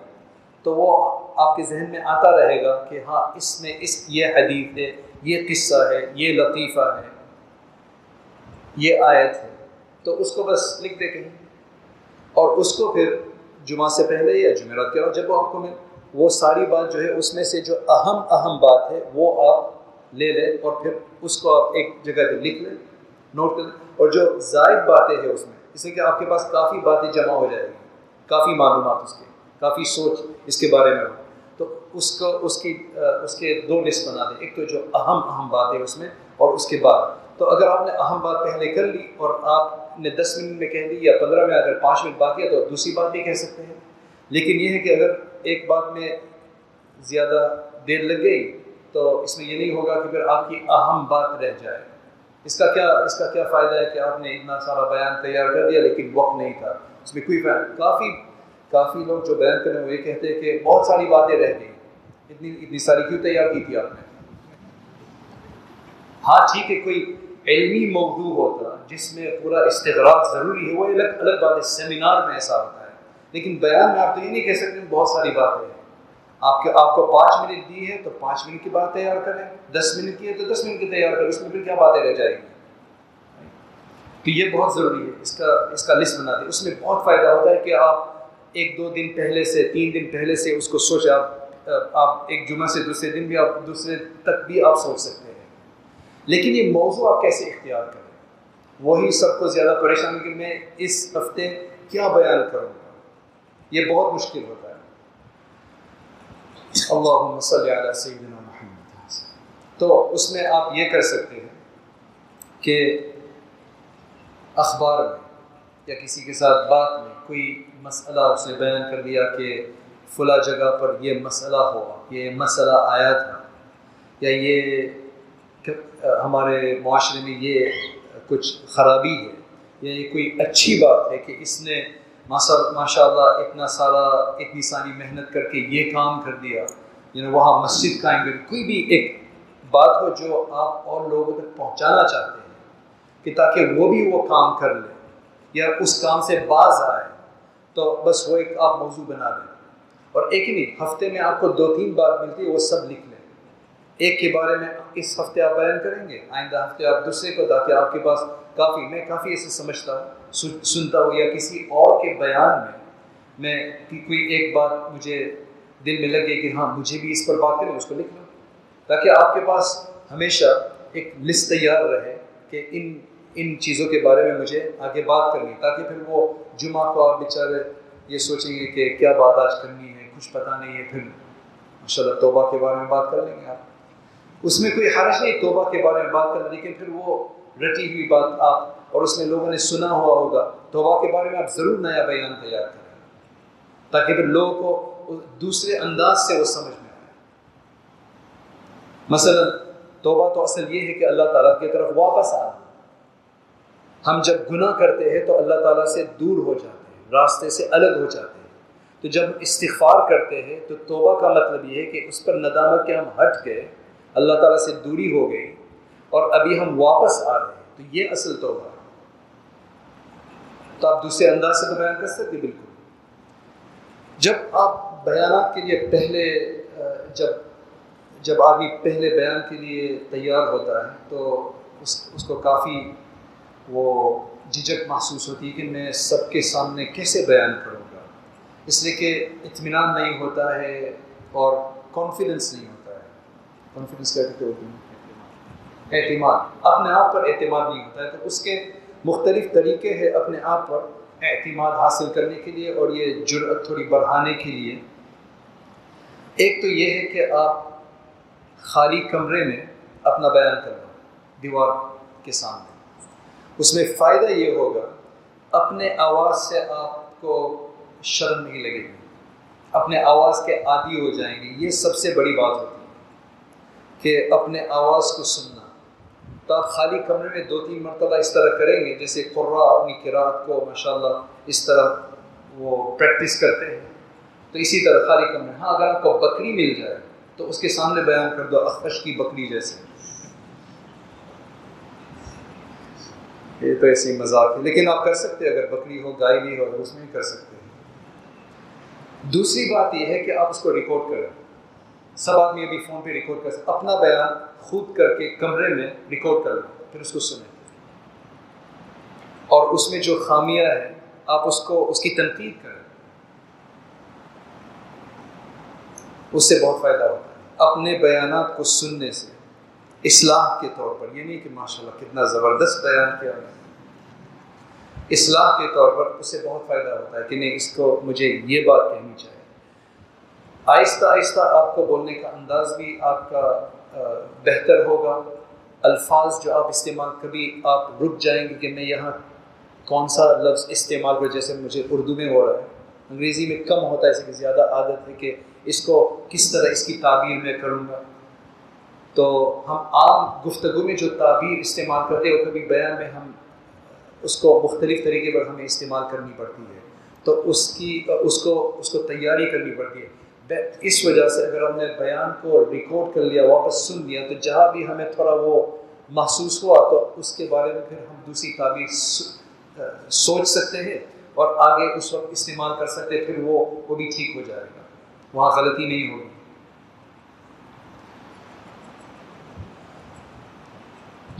تو وہ آپ کے ذہن میں آتا رہے گا کہ ہاں اس میں اس، یہ حدیث ہے، یہ قصہ ہے، یہ لطیفہ ہے، یہ آیت ہے۔ تو اس کو بس لکھ دے کہیں۔ اور اس کو پھر جمعہ سے پہلے یا جمعرات کے بعد جب وہ آپ کو میں وہ ساری بات جو ہے، اس میں سے جو اہم اہم بات ہے، وہ آپ لے لیں اور پھر اس کو آپ ایک جگہ پہ لکھ لیں، نوٹ کر لیں۔ اور جو زائد باتیں ہیں اس میں جس سے کہ آپ کے پاس کافی باتیں جمع ہو جائیں گی، کافی معلومات اس کے، کافی سوچ۔ اس کے بارے میں ہو تو اس کو اس کی، اس کے دو لسٹ بنا دیں۔ ایک تو جو اہم اہم بات ہے اس میں اور اس کے بعد۔ تو اگر آپ نے اہم بات پہلے کر لی اور آپ نے دس منٹ میں کہہ دی یا پندرہ میں اگر پانچ منٹ باقی ہے تو دوسری بات بھی کہہ سکتے ہیں۔ لیکن یہ ہے کہ اگر ایک بات میں زیادہ دیر لگ گئی تو اس میں یہ نہیں ہوگا کہ پھر آپ کی اہم بات رہ جائے۔ اس کا کیا، اس کا کیا فائدہ ہے کہ آپ نے اتنا سارا بیان تیار کر دیا لیکن وقت نہیں تھا۔ اس میں کوئی فائدہ، کافی کافی لوگ جو بیان کریں وہ یہ کہتے ہیں کہ بہت ساری باتیں رہ گئیں اتنی اتنی ساری کیوں تیار کی تھی آپ نے؟ ہاں ٹھیک ہے، کوئی علمی موضوع ہوتا جس میں پورا استغراق ضروری ہے، وہ الگ الگ بات ہے سیمینار میں ایسا ہوتا ہے۔ لیکن بیان میں آپ تو یہ نہیں کہہ سکتے بہت ساری باتیں ہیں۔ آپ کے آپ کو پانچ منٹ دی ہے تو پانچ منٹ کی بات تیار کریں۔ دس منٹ کی ہے تو دس منٹ کی تیار کریں۔ اس میں پھر کیا باتیں رہ جائیں گی؟ تو یہ بہت ضروری ہے۔ اس کا اس کا لسٹ بنا دیں۔ اس میں بہت فائدہ ہوتا ہے کہ آپ ایک دو دن پہلے سے، تین دن پہلے سے اس کو سوچیں آپ آپ ایک جمعہ سے دوسرے دن بھی آپ، دوسرے تک بھی آپ سوچ سکتے ہیں۔ لیکن یہ موضوع آپ کیسے اختیار کریں؟ وہی سب کو زیادہ پریشان کہ میں اس ہفتے کیا بیان کروں گا؟ یہ بہت مشکل ہوتا ہے۔ اللہ صلی علی سیدنا محمد۔ تو اس میں آپ یہ کر سکتے ہیں کہ اخبار میں یا کسی کے ساتھ بات میں کوئی مسئلہ اس نے بیان کر دیا کہ فلاں جگہ پر یہ مسئلہ ہوا، یہ مسئلہ آیا تھا۔ یا یہ ہمارے معاشرے میں یہ کچھ خرابی ہے، یا یہ کوئی اچھی بات ہے کہ اس نے ماشاء اللہ اتنا سارا، اتنی ساری محنت کر کے یہ کام کر دیا یعنی وہاں مسجد قائم کر کوئی بھی ایک بات ہو جو آپ اور لوگوں تک پہنچانا چاہتے ہیں کہ تاکہ وہ بھی وہ کام کر لیں۔ یا اس کام سے باز آئے تو بس وہ ایک آپ موضوع بنا دیں۔ اور ایک ہی نہیں، ہفتے میں آپ کو دو تین بات ملتی ہے، وہ سب لکھ لیں۔ ایک کے بارے میں اس ہفتے آپ بیان کریں گے، آئندہ ہفتے آپ دوسرے کو، تاکہ آپ کے پاس کافی، میں کافی ایسے سمجھتا ہوں سنتا ہوں یا کسی اور کے بیان میں میں کوئی ایک بات مجھے دل میں لگے کہ ہاں مجھے بھی اس پر بات کریں، اس کو لکھ لوں۔ تاکہ آپ کے پاس ہمیشہ ایک لسٹ تیار رہے کہ ان ان چیزوں کے بارے میں مجھے آگے بات کرنی، تاکہ پھر وہ جمعہ کو آپ بیچارے یہ سوچیں گے کہ کیا بات آج کرنی ہے، کچھ پتہ نہیں ہے، پھر ماشاء اللہ توبہ کے بارے میں بات کر لیں گے آپ۔ اس میں کوئی حرج نہیں توبہ کے بارے میں بات کرنا، لیکن پھر وہ رٹی ہوئی بات آپ اور اس میں لوگوں نے سنا ہوا ہوگا۔ توبہ کے بارے میں آپ ضرور نیا بیان تیار کریں، تاکہ پھر لوگوں کو دوسرے انداز سے وہ سمجھ میں آئے۔ مثلا توبہ تو اصل یہ ہے کہ اللہ تعالیٰ کی طرف واپس آنا۔ ہم جب گناہ کرتے ہیں تو اللہ تعالیٰ سے دور ہو جاتے ہیں، راستے سے الگ ہو جاتے ہیں۔ تو جب استغفار کرتے ہیں تو توبہ کا مطلب یہ ہے کہ اس پر ندامت کے ہم ہٹ گئے، اللہ تعالیٰ سے دوری ہو گئی اور ابھی ہم واپس آ رہے ہیں۔ تو یہ اصل توبہ ہے۔ تو آپ دوسرے انداز سے تو بیان کر سکتے بالکل۔ جب آپ بیانات کے لیے پہلے جب جب آدمی پہلے بیان کے لیے تیار ہوتا ہے تو اس اس کو کافی وہ جھجک محسوس ہوتی ہے کہ میں سب کے سامنے کیسے بیان کروں گا؟ اس لیے کہ اطمینان نہیں ہوتا ہے اور کانفیڈنس نہیں ہوتا ہے۔ کانفیڈنس کہتے ہوتے ہیں اعتماد۔ اپنے آپ پر اعتماد نہیں ہوتا ہے۔ تو اس کے مختلف طریقے ہیں اپنے آپ پر اعتماد حاصل کرنے کے لیے اور یہ جرأت تھوڑی بڑھانے کے لیے۔ ایک تو یہ ہے کہ آپ خالی کمرے میں اپنا بیان کرنا دیوار کے سامنے۔ اس میں فائدہ یہ ہوگا، اپنے آواز سے آپ کو شرم نہیں لگے گی، اپنے آواز کے عادی ہو جائیں گے۔ یہ سب سے بڑی بات ہوتی ہے کہ اپنے آواز کو سننا۔ تو آپ خالی کمرے میں دو تین مرتبہ اس طرح کریں گے، جیسے قرا اپنی کراط کو ماشاء اللہ اس طرح وہ پریکٹس کرتے ہیں۔ تو اسی طرح خالی کمرے ہاں اگر آپ کو بکری مل جائے تو اس کے سامنے بیان کر دو اخش کی بکری جیسے۔ یہ تو ایسی مذاق ہے۔ لیکن آپ کر سکتے اگر بکری ہو گائے بھی ہو، اس میں کر سکتے ہیں۔ دوسری بات یہ ہے کہ آپ اس کو ریکارڈ کریں۔ سب آدمی ابھی فون پہ ریکارڈ کر سکتے اپنا بیان خود کر کے کمرے میں ریکارڈ کر لیں، پھر اس کو سنیں۔ اور اس میں جو خامیاں ہیں، آپ اس کو، اس کی تنقید کریں۔ اس سے بہت فائدہ ہوتا ہے۔ اپنے بیانات کو سننے سے۔ اصلاح کے طور پر یہ نہیں کہ ماشاء اللہ کتنا زبردست بیان کیا اصلاح کے طور پر اس سے بہت فائدہ ہوتا ہے کہ نہیں، اس کو مجھے یہ بات کہنی چاہیے۔ آہستہ آہستہ آپ کو بولنے کا انداز بھی آپ کا بہتر ہوگا۔ الفاظ جو آپ استعمال، کبھی آپ رک جائیں گے کہ میں یہاں کون سا لفظ استعمال کروں جیسے مجھے اردو میں ہو رہا ہے۔ انگریزی میں کم ہوتا ہے، اس کی زیادہ عادت ہے کہ اس کو کس طرح اس کی تعبیر میں کروں گا۔ تو ہم عام گفتگو میں جو تعبیر استعمال کرتے ہو کبھی بیان میں ہم، اس کو مختلف طریقے پر ہمیں استعمال کرنی پڑتی ہے۔ تو اس کی، اس کو اس کو تیاری کرنی پڑتی ہے۔ اس وجہ سے اگر ہم نے بیان کو ریکارڈ کر لیا، واپس سن لیا، تو جہاں بھی ہمیں تھوڑا وہ محسوس ہوا، تو اس کے بارے میں پھر ہم دوسری تعبیر سوچ سکتے ہیں اور آگے اس وقت استعمال کر سکتے پھر وہ وہ بھی ٹھیک ہو جائے گا۔ وہاں غلطی نہیں ہوگی۔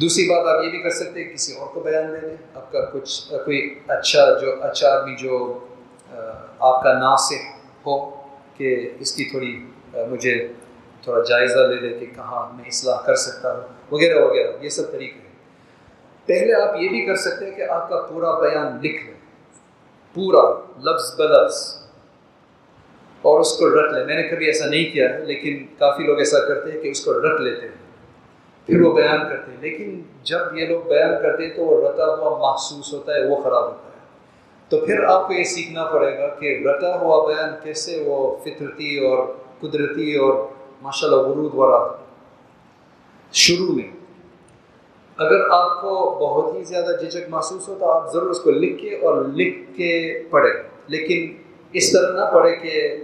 دوسری بات آپ یہ بھی کر سکتے ہیں کسی اور کو بیان دے دیں۔ آپ کا کچھ، کوئی اچھا جو اچھا آدمی جو آپ کا ناصح ہو کہ اس کی تھوڑی مجھے تھوڑا جائزہ لے لے کہ کہاں میں اصلاح کر سکتا ہوں، وغیرہ وغیرہ۔ یہ سب طریقے ہیں۔ پہلے آپ یہ بھی کر سکتے ہیں کہ آپ کا پورا بیان لکھ لیں۔ پورا، لفظ بلفظ اور اس کو رٹ لیں۔ میں نے کبھی ایسا نہیں کیا ہے، لیکن کافی لوگ ایسا کرتے ہیں کہ اس کو رٹ لیتے ہیں۔ پھر وہ بیان کرتے ہیں۔ لیکن جب یہ لوگ بیان کرتے ہیں تو وہ رٹا ہوا محسوس ہوتا ہے، وہ خراب ہوتا ہے۔ تو پھر آپ کو یہ سیکھنا پڑے گا کہ رٹا ہوا بیان کیسے وہ فطرتی اور قدرتی اور ماشاء اللہ ورود والا شروع میں اگر آپ کو بہت ہی زیادہ جھجک محسوس ہو تو آپ ضرور اس کو لکھ کے اور لکھ کے پڑھیں۔ لیکن اس طرح نہ پڑھے کہ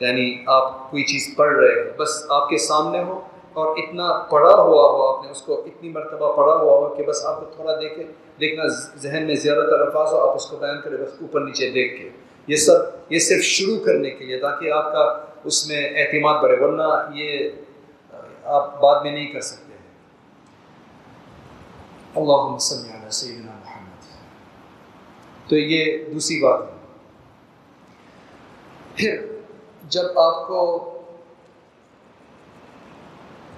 یعنی آپ کوئی چیز پڑھ رہے ہیں بس آپ کے سامنے ہو۔ اور اتنا پڑھا ہوا ہو آپ نے، اس کو اتنی مرتبہ پڑھا ہوا ہو کہ بس آپ کو تھوڑا دیکھے، دیکھنا ذہن میں زیادہ تر الفاظ ہو، آپ اس کو بیان کریں بس اوپر نیچے دیکھ کے۔ یہ سب، یہ صرف شروع کرنے کے لیے، تاکہ آپ کا اس میں اعتماد بڑھے، ورنہ یہ آپ بعد میں نہیں کر سکتے۔ اللہ سیدنا محمد۔ تو یہ دوسری بات۔ ہے پھر جب آپ کو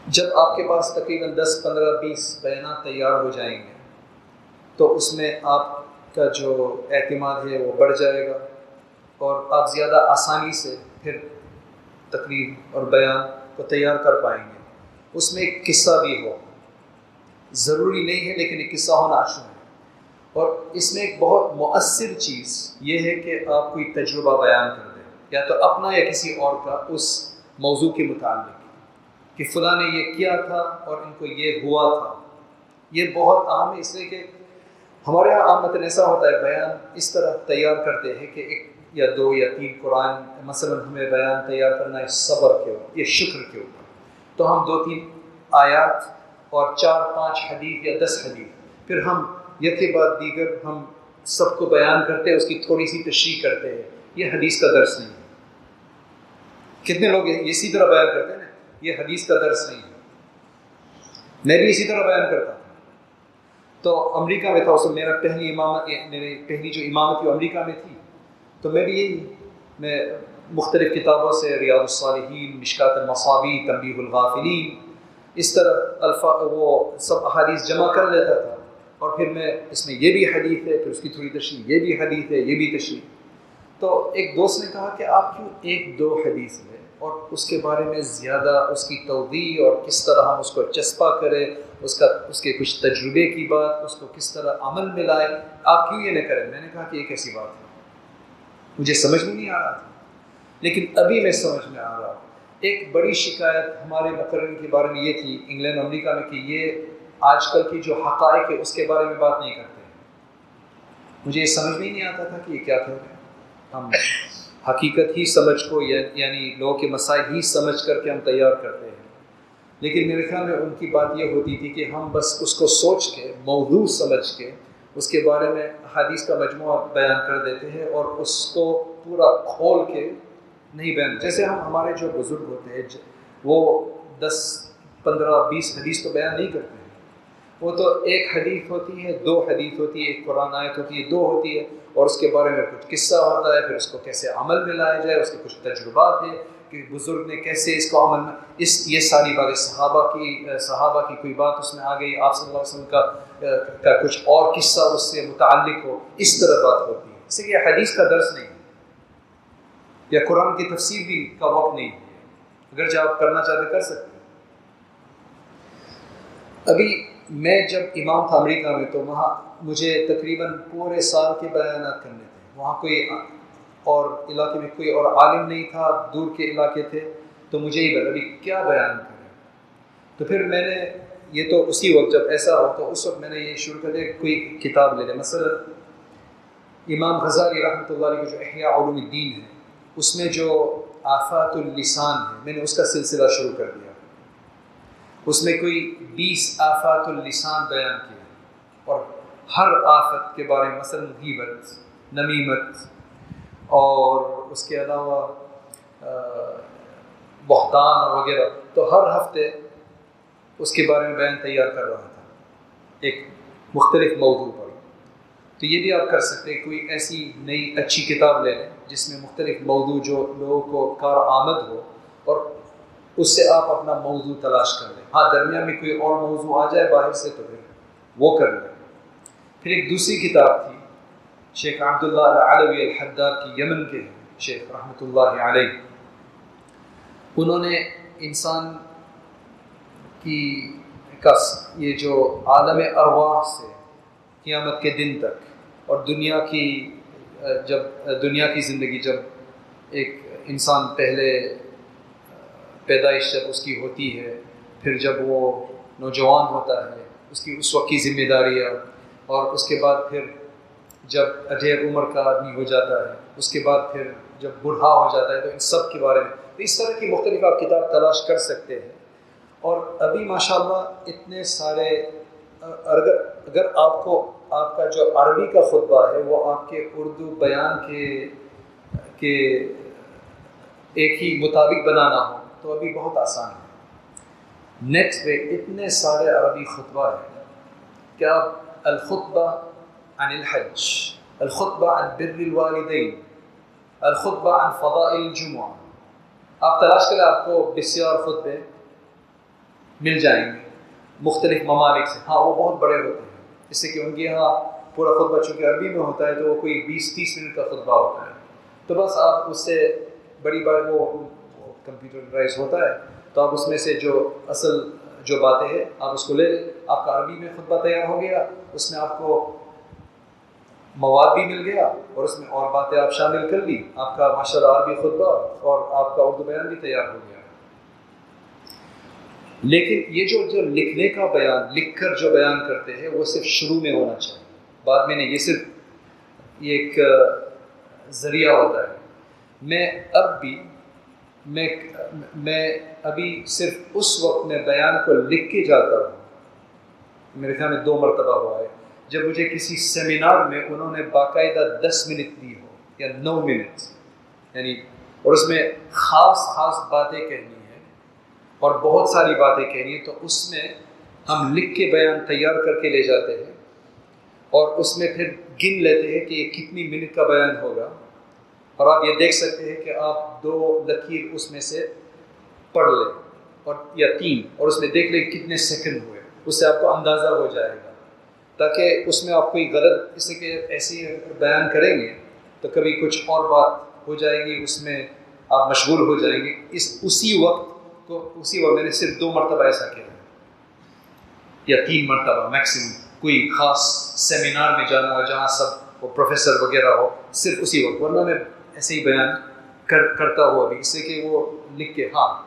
جب آپ کے پاس تقریباً دس، پندرہ، بیس بیانات تیار ہو جائیں گے، تو اس میں آپ کا جو اعتماد ہے وہ بڑھ جائے گا اور آپ زیادہ آسانی سے پھر تقریب اور بیان کو تیار کر پائیں گے۔ اس میں ایک قصہ بھی ہو۔ ضروری نہیں ہے لیکن ایک قصہ ہونا اچھا ہے۔ اور اس میں ایک بہت مؤثر چیز یہ ہے کہ آپ کوئی تجربہ بیان کر دیں، یا تو اپنا یا کسی اور کا، اس موضوع کے متعلق۔ کہ فلاں نے یہ کیا تھا اور ان کو یہ ہوا تھا۔ یہ بہت عام ہے، اس لیے کہ ہمارے یہاں عام مطلب ایسا ہوتا ہے، بیان اس طرح تیار کرتے ہیں کہ ایک یا دو یا تین قرآن مثلاً ہمیں بیان تیار کرنا ہے صبر کے اوپر، یہ شکر کے اوپر۔ تو ہم دو تین آیات اور چار پانچ حدیث یا دس حدیث، پھر ہم یہ بعد دیگر ہم سب کو بیان کرتے ہیں، اس کی تھوڑی سی تشریح کرتے ہیں۔ یہ حدیث کا درس نہیں ہے۔ کتنے لوگ اسی طرح بیان کرتے ہیں نا؟ یہ حدیث کا درس نہیں ہے۔ میں بھی اسی طرح بیان کرتا تھا۔ تو امریکہ میں تھا، اس میرا پہلی امامت میری پہلی جو امامت وہ امریکہ میں تھی۔ تو میں بھی یہی، میں مختلف کتابوں سے ریاض الصالحین، مشکات المصابی تنبیہ الغافلین، اس طرح الفا، وہ سب احادیث جمع کر لیتا تھا۔ اور پھر میں، اس میں یہ بھی حدیث ہے، پھر اس کی تھوڑی تشریح، یہ بھی حدیث ہے، یہ بھی تشریح۔ تو ایک دوست نے کہا کہ آپ کیوں ایک دو حدیث میں اور اس کے بارے میں زیادہ اس کی توضیع اور کس طرح ہم اس کو چسپا کریں، اس کا، اس کے کچھ تجربے کی بات، اس کو کس طرح عمل میں لائے آپ کیوں یہ نہ کریں؟ میں نے کہا کہ ایک ایسی بات ہے۔ مجھے سمجھ میں نہیں آ رہا تھا۔ لیکن ابھی میں سمجھ میں آ رہا ہوں۔ ایک بڑی شکایت ہمارے مقرر کے بارے میں یہ تھی، انگلینڈ، امریکہ میں کہ یہ آج کل کی جو حقائق ہے اس کے بارے میں بات نہیں کرتے۔ مجھے یہ سمجھ میں ہی نہیں آتا تھا کہ یہ کیا کہہ رہے ہیں۔ ہم حقیقت ہی سمجھ کو یعنی لوگوں کے مسائل ہی سمجھ کر کے ہم تیار کرتے ہیں۔ لیکن میرے خیال میں ان کی بات یہ ہوتی تھی کہ ہم بس اس کو سوچ کے، موضوع سمجھ کے، اس کے بارے میں حدیث کا مجموعہ بیان کر دیتے ہیں اور اس کو پورا کھول کے نہیں بیان جیسے ہم ہمارے جو بزرگ ہوتے ہیں وہ دس، پندرہ، بیس حدیث تو بیان نہیں کرتے ہیں۔ وہ تو ایک حدیث ہوتی ہے، دو حدیث ہوتی ہے، ایک قرآن آیت ہوتی ہے، دو ہوتی ہے۔ اور اس کے بارے میں کچھ قصہ ہوتا ہے، پھر اس کو کیسے عمل میں لایا جائے، اس کے کچھ تجربات ہیں کہ بزرگ نے کیسے اس کو عمل میں اس یہ ساری باتیں صحابہ کی صحابہ کی کوئی بات اس میں آ گئی، آپ صلی اللہ علیہ وسلم کا کا کچھ اور قصہ اس سے متعلق ہو، اس طرح بات ہوتی ہے۔ اس لیے حدیث کا درس نہیں یا قرآن کی تفسیر بھی کا وقت نہیں اگر جو آپ کرنا چاہتے کر سکتے ابھی میں جب امام تھا امریکہ میں تو وہاں مجھے تقریباً پورے سال کے بیانات کرنے تھے۔ وہاں کوئی اور علاقے میں کوئی اور عالم نہیں تھا، دور کے علاقے تھے، تو مجھے ہی بتا ابھی کیا بیان کریں تو پھر میں نے یہ تو اسی وقت جب ایسا ہو تو اس وقت میں نے یہ شروع کر دیا کوئی کتاب لے لیں مثلا امام غزالی رحمۃ اللہ علیہ جو احیاء علوم الدین ہے، اس میں جو آفات اللسان ہے، میں نے اس کا سلسلہ شروع کر دیا۔ اس میں کوئی بیس آفات اللسان بیان کیا اور ہر آفت کے بارے میں مثلاً غیبت نمیمت اور اس کے علاوہ بہتان وغیرہ۔ تو ہر ہفتے اس کے بارے میں بیان تیار کر رہا تھا۔ ایک مختلف موضوع پر۔ تو یہ بھی آپ کر سکتے ہیں، کوئی ایسی نئی اچھی کتاب لے لیں جس میں مختلف موضوع جو لوگوں کو کار آمد ہو۔ اس سے آپ اپنا موضوع تلاش کر لیں۔ ہاں درمیان میں کوئی اور موضوع آ جائے باہر سے تو پھر وہ کر لیں۔ پھر ایک دوسری کتاب تھی، شیخ عبداللہ علوی الحداد کی یمن کے ہیں، شیخ رحمۃ اللہ علیہ۔ انہوں نے انسان کی کس، یہ جو عالم ارواح سے قیامت کے دن تک اور دنیا کی، جب، دنیا کی زندگی جب ایک انسان پہلے پیدائش جب اس کی ہوتی ہے، پھر جب وہ نوجوان ہوتا ہے، اس کی اس وقت کی ذمہ داریاں اور اس کے بعد پھر جب اجیر عمر کا آدمی ہو جاتا ہے، اس کے بعد پھر جب بوڑھا ہو جاتا ہے تو ان سب کے بارے میں۔ تو اس طرح کی مختلف آپ کتاب تلاش کر سکتے ہیں۔ اور ابھی ماشاء اللہ اتنے سارے، اگر اگر آپ کو، آپ کا جو عربی کا خطبہ ہے، وہ آپ کے اردو بیان کے کے ایک ہی مطابق بنانا ہو تو ابھی بہت آسان ہے۔ نیٹ پہ اتنے سارے عربی خطبہ ہیں کہ آپ الخطبہ عن الحج، الخطبہ عن بر الوالدین، الخطبہ عن فضائل الجمعہ۔ آپ تلاش کریں آپ کو بسیار خطبے مل جائیں گے مختلف ممالک سے۔ ہاں وہ بہت بڑے ہوتے ہیں۔ اس سے کہ ان کے یہاں پورا خطبہ چونکہ عربی میں ہوتا ہے تو وہ کوئی بیس تیس منٹ کا خطبہ ہوتا ہے۔ تو بس آپ اس سے بڑی بار وہ کمپیوٹرائز ہوتا ہے، تو آپ اس میں سے جو اصل جو باتیں ہیں، آپ اس کو لے لیں۔ آپ کا عربی میں خطبہ تیار ہو گیا، اس میں آپ کو مواد بھی مل گیا اور اس میں اور باتیں آپ شامل کر لی آپ کا ماشاء اللہ عربی خطبہ اور آپ کا اردو بیان بھی تیار ہو گیا۔ لیکن یہ جو جو لکھنے کا بیان، لکھ کر جو بیان کرتے ہیں، وہ صرف شروع میں ہونا چاہیے۔ بعد میں نہیں، یہ صرف یہ ایک ذریعہ ہوتا ہے۔ میں اب بھی میں میں ابھی صرف اس وقت میں بیان کو لکھ کے جاتا ہوں۔ میرے خیال میں دو مرتبہ ہوا ہے۔ جب مجھے کسی سیمینار میں انہوں نے باقاعدہ دس منٹ دی ہو یا نو منٹ یعنی اور اس میں خاص خاص باتیں کہنی ہیں اور بہت ساری باتیں کہنی ہیں، تو اس میں ہم لکھ کے بیان تیار کر کے لے جاتے ہیں اور اس میں پھر گن لیتے ہیں کہ یہ کتنی منٹ کا بیان ہوگا۔ اور آپ یہ دیکھ سکتے ہیں کہ آپ دو لکیر اس میں سے پڑھ لیں اور یا تین، اور اس میں دیکھ لیں کتنے سیکنڈ ہوئے، اس سے آپ کو اندازہ ہو جائے گا۔ تاکہ اس میں آپ کوئی غلط، اس کہ ایسی بیان کریں گے تو کبھی کچھ اور بات ہو جائے گی، اس میں آپ مشغول ہو جائیں گے۔ اس، اسی وقت کو، اسی وقت میں نے صرف دو مرتبہ ایسا کیا یا تین مرتبہ میکسیمم کوئی خاص سیمینار میں جانا ہو جہاں سب وہ پروفیسر وغیرہ ہو، صرف اسی وقت، ورنہ میں ایسے ہی بیان کر، کرتا ہوں ابھی اس سے کہ وہ لکھ کے ہاں۔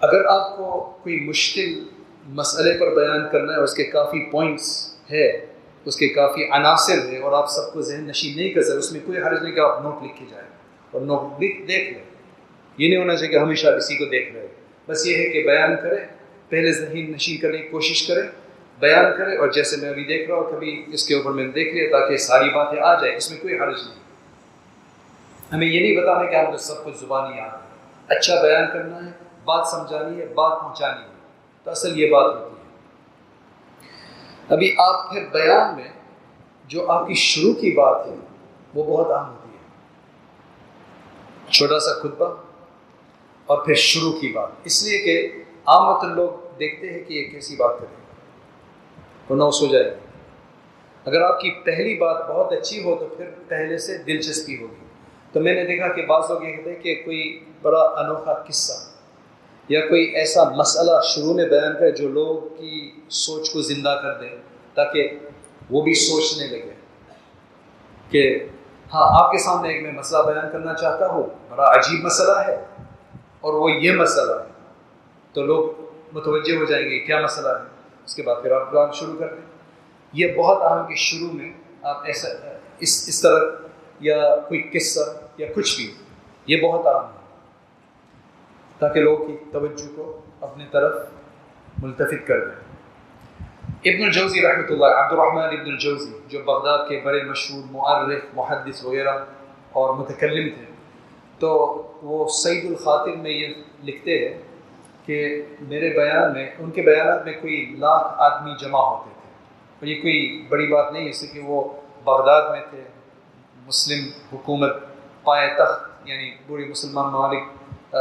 اگر آپ کو کوئی مشکل مسئلے پر بیان کرنا ہے اس کے کافی پوائنٹس ہے، اس کے کافی عناصر ہے اور آپ سب کو ذہن نشین نہیں کر سکتے اس میں کوئی حرج نہیں کہ آپ نوٹ لکھ کے جائیں اور نوٹ لکھ دیکھ لیں۔ یہ نہیں ہونا چاہیے کہ ہمیشہ کسی کو دیکھ رہے بس یہ ہے کہ بیان کریں، پہلے ذہین نشین کرنے کی کوشش کریں، بیان کریں اور جیسے میں ابھی دیکھ رہا ہوں، کبھی اس کے اوپر میں نے دیکھ لیا تاکہ ساری باتیں آ جائیں، اس میں کوئی حرج نہیں۔ ہمیں یہ نہیں بتانا کہ ہم سب کچھ زبانی یاد ہے۔ اچھا بیان کرنا ہے، بات سمجھانی ہے، بات پہنچانی ہے۔ تو اصل یہ بات ہوتی ہے۔ ابھی آپ پھر بیان میں جو آپ کی شروع کی بات ہے، وہ بہت اہم ہوتی ہے۔ چھوٹا سا خطبہ اور پھر شروع کی بات۔ اس لیے کہ عام مطلب لوگ دیکھتے ہیں کہ یہ کیسی بات کرے وہ نوس ہو جائے گی۔ اگر آپ کی پہلی بات بہت اچھی ہو تو پھر پہلے سے دلچسپی ہوگی۔ تو میں نے دیکھا کہ بعض لوگ یہ کہتے ہیں کہ کوئی بڑا انوکھا قصہ یا کوئی ایسا مسئلہ شروع میں بیان کرے جو لوگ کی سوچ کو زندہ کر دے تاکہ وہ بھی سوچنے لگے کہ ہاں آپ کے سامنے ایک میں مسئلہ بیان کرنا چاہتا ہوں، بڑا عجیب مسئلہ ہے اور وہ یہ مسئلہ ہے۔ تو لوگ متوجہ ہو جائیں گے کیا مسئلہ ہے۔ اس کے بعد پھر آپ بیان شروع کر دیں۔ یہ بہت اہم کہ شروع میں آپ ایسا اس اس طرح یا کوئی قصہ یا کچھ بھی، یہ بہت اہم ہے۔ تاکہ لوگوں کی توجہ کو اپنے طرف ملتفت کر دیں۔ ابن الجوزی رحمۃ اللہ عبد الرحمٰن ابن الجوزی، جو بغداد کے بڑے مشہور معرف محدث وغیرہ اور متکلم تھے۔ تو وہ سعید الخاطر میں یہ لکھتے ہیں کہ میرے بیان میں، ان کے بیانات میں کوئی لاکھ آدمی جمع ہوتے تھے۔ اور یہ کوئی بڑی بات نہیں اس کہ وہ بغداد میں تھے مسلم حکومت پائے تخت یعنی پوری مسلمان ممالک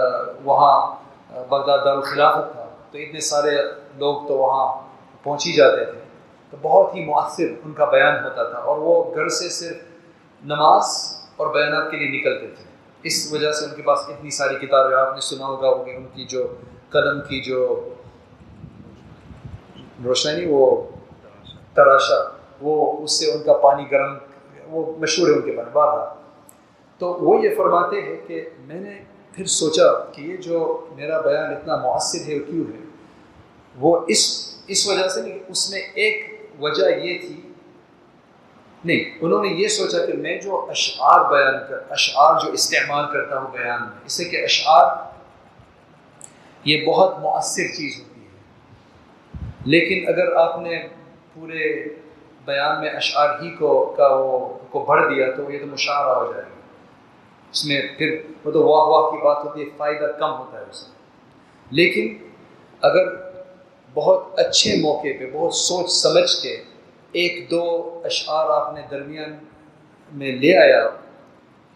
وہاں بغداد دارالخلافت تھا۔ تو اتنے سارے لوگ تو وہاں پہنچ ہی جاتے تھے۔ تو بہت ہی مؤثر ان کا بیان ہوتا تھا اور وہ گھر سے صرف نماز اور بیانات کے لیے نکلتے تھے۔ اس وجہ سے ان کے پاس اتنی ساری کتابیں، آپ نے سنا ہوگا، ہوگی ان کی جو قلم کی جو روشنی وہ تراشا، وہ اس سے ان کا پانی گرم وہ مشہور ہے ان کے بارے بارہ تو وہ یہ فرماتے ہیں کہ میں نے پھر سوچا کہ یہ جو میرا بیان اتنا مؤثر ہے کیوں ہے، وہ اس اس وجہ سے نہیں، اس میں ایک وجہ یہ تھی۔ نہیں، انہوں نے یہ سوچا کہ میں جو اشعار بیان کر، اشعار جو استعمال کرتا ہوں بیان میں، اس سے کہ اشعار یہ بہت مؤثر چیز ہوتی ہے۔ لیکن اگر آپ نے پورے بیان میں اشعار ہی کو کا وہ کو بڑھ دیا تو یہ تو مشاعرہ ہو جائے گا۔ اس میں پھر وہ تو واہ واہ کی بات ہوتی ہے، فائدہ کم ہوتا ہے اس میں۔ لیکن اگر بہت اچھے موقع پہ، بہت سوچ سمجھ کے ایک دو اشعار آپ نے درمیان میں لے آیا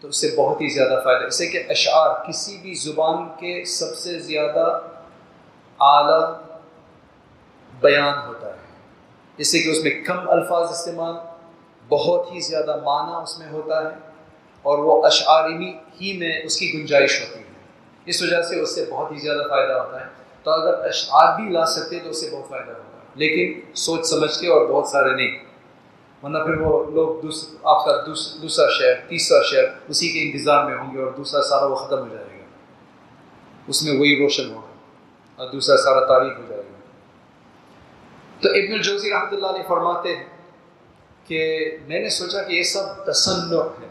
تو اس سے بہت ہی زیادہ فائدہ۔ اس سے کہ اشعار کسی بھی زبان کے سب سے زیادہ اعلیٰ بیان ہوتا ہے اس سے کہ اس میں کم الفاظ استعمال، بہت ہی زیادہ معنی اس میں ہوتا ہے اور وہ اشعاری ہی میں اس کی گنجائش ہوتی ہے۔ اس وجہ سے اس سے بہت ہی زیادہ فائدہ ہوتا ہے۔ تو اگر اشعار بھی لا سکتے تو اس سے بہت فائدہ ہوگا لیکن سوچ سمجھ کے اور بہت سارے نہیں۔ ورنہ پھر وہ لوگ آپ کا دوسرا شہر تیسرا شہر اسی کے انتظار میں ہوں گے اور دوسرا سارا وہ ختم ہو جائے گا۔ اس میں وہی روشن ہوگا اور دوسرا سارا تاریخ ہو جائے گا۔ تو ابن الجوزی رحمۃ اللہ علیہ فرماتے ہیں کہ میں نے سوچا کہ یہ سب تسن ہے،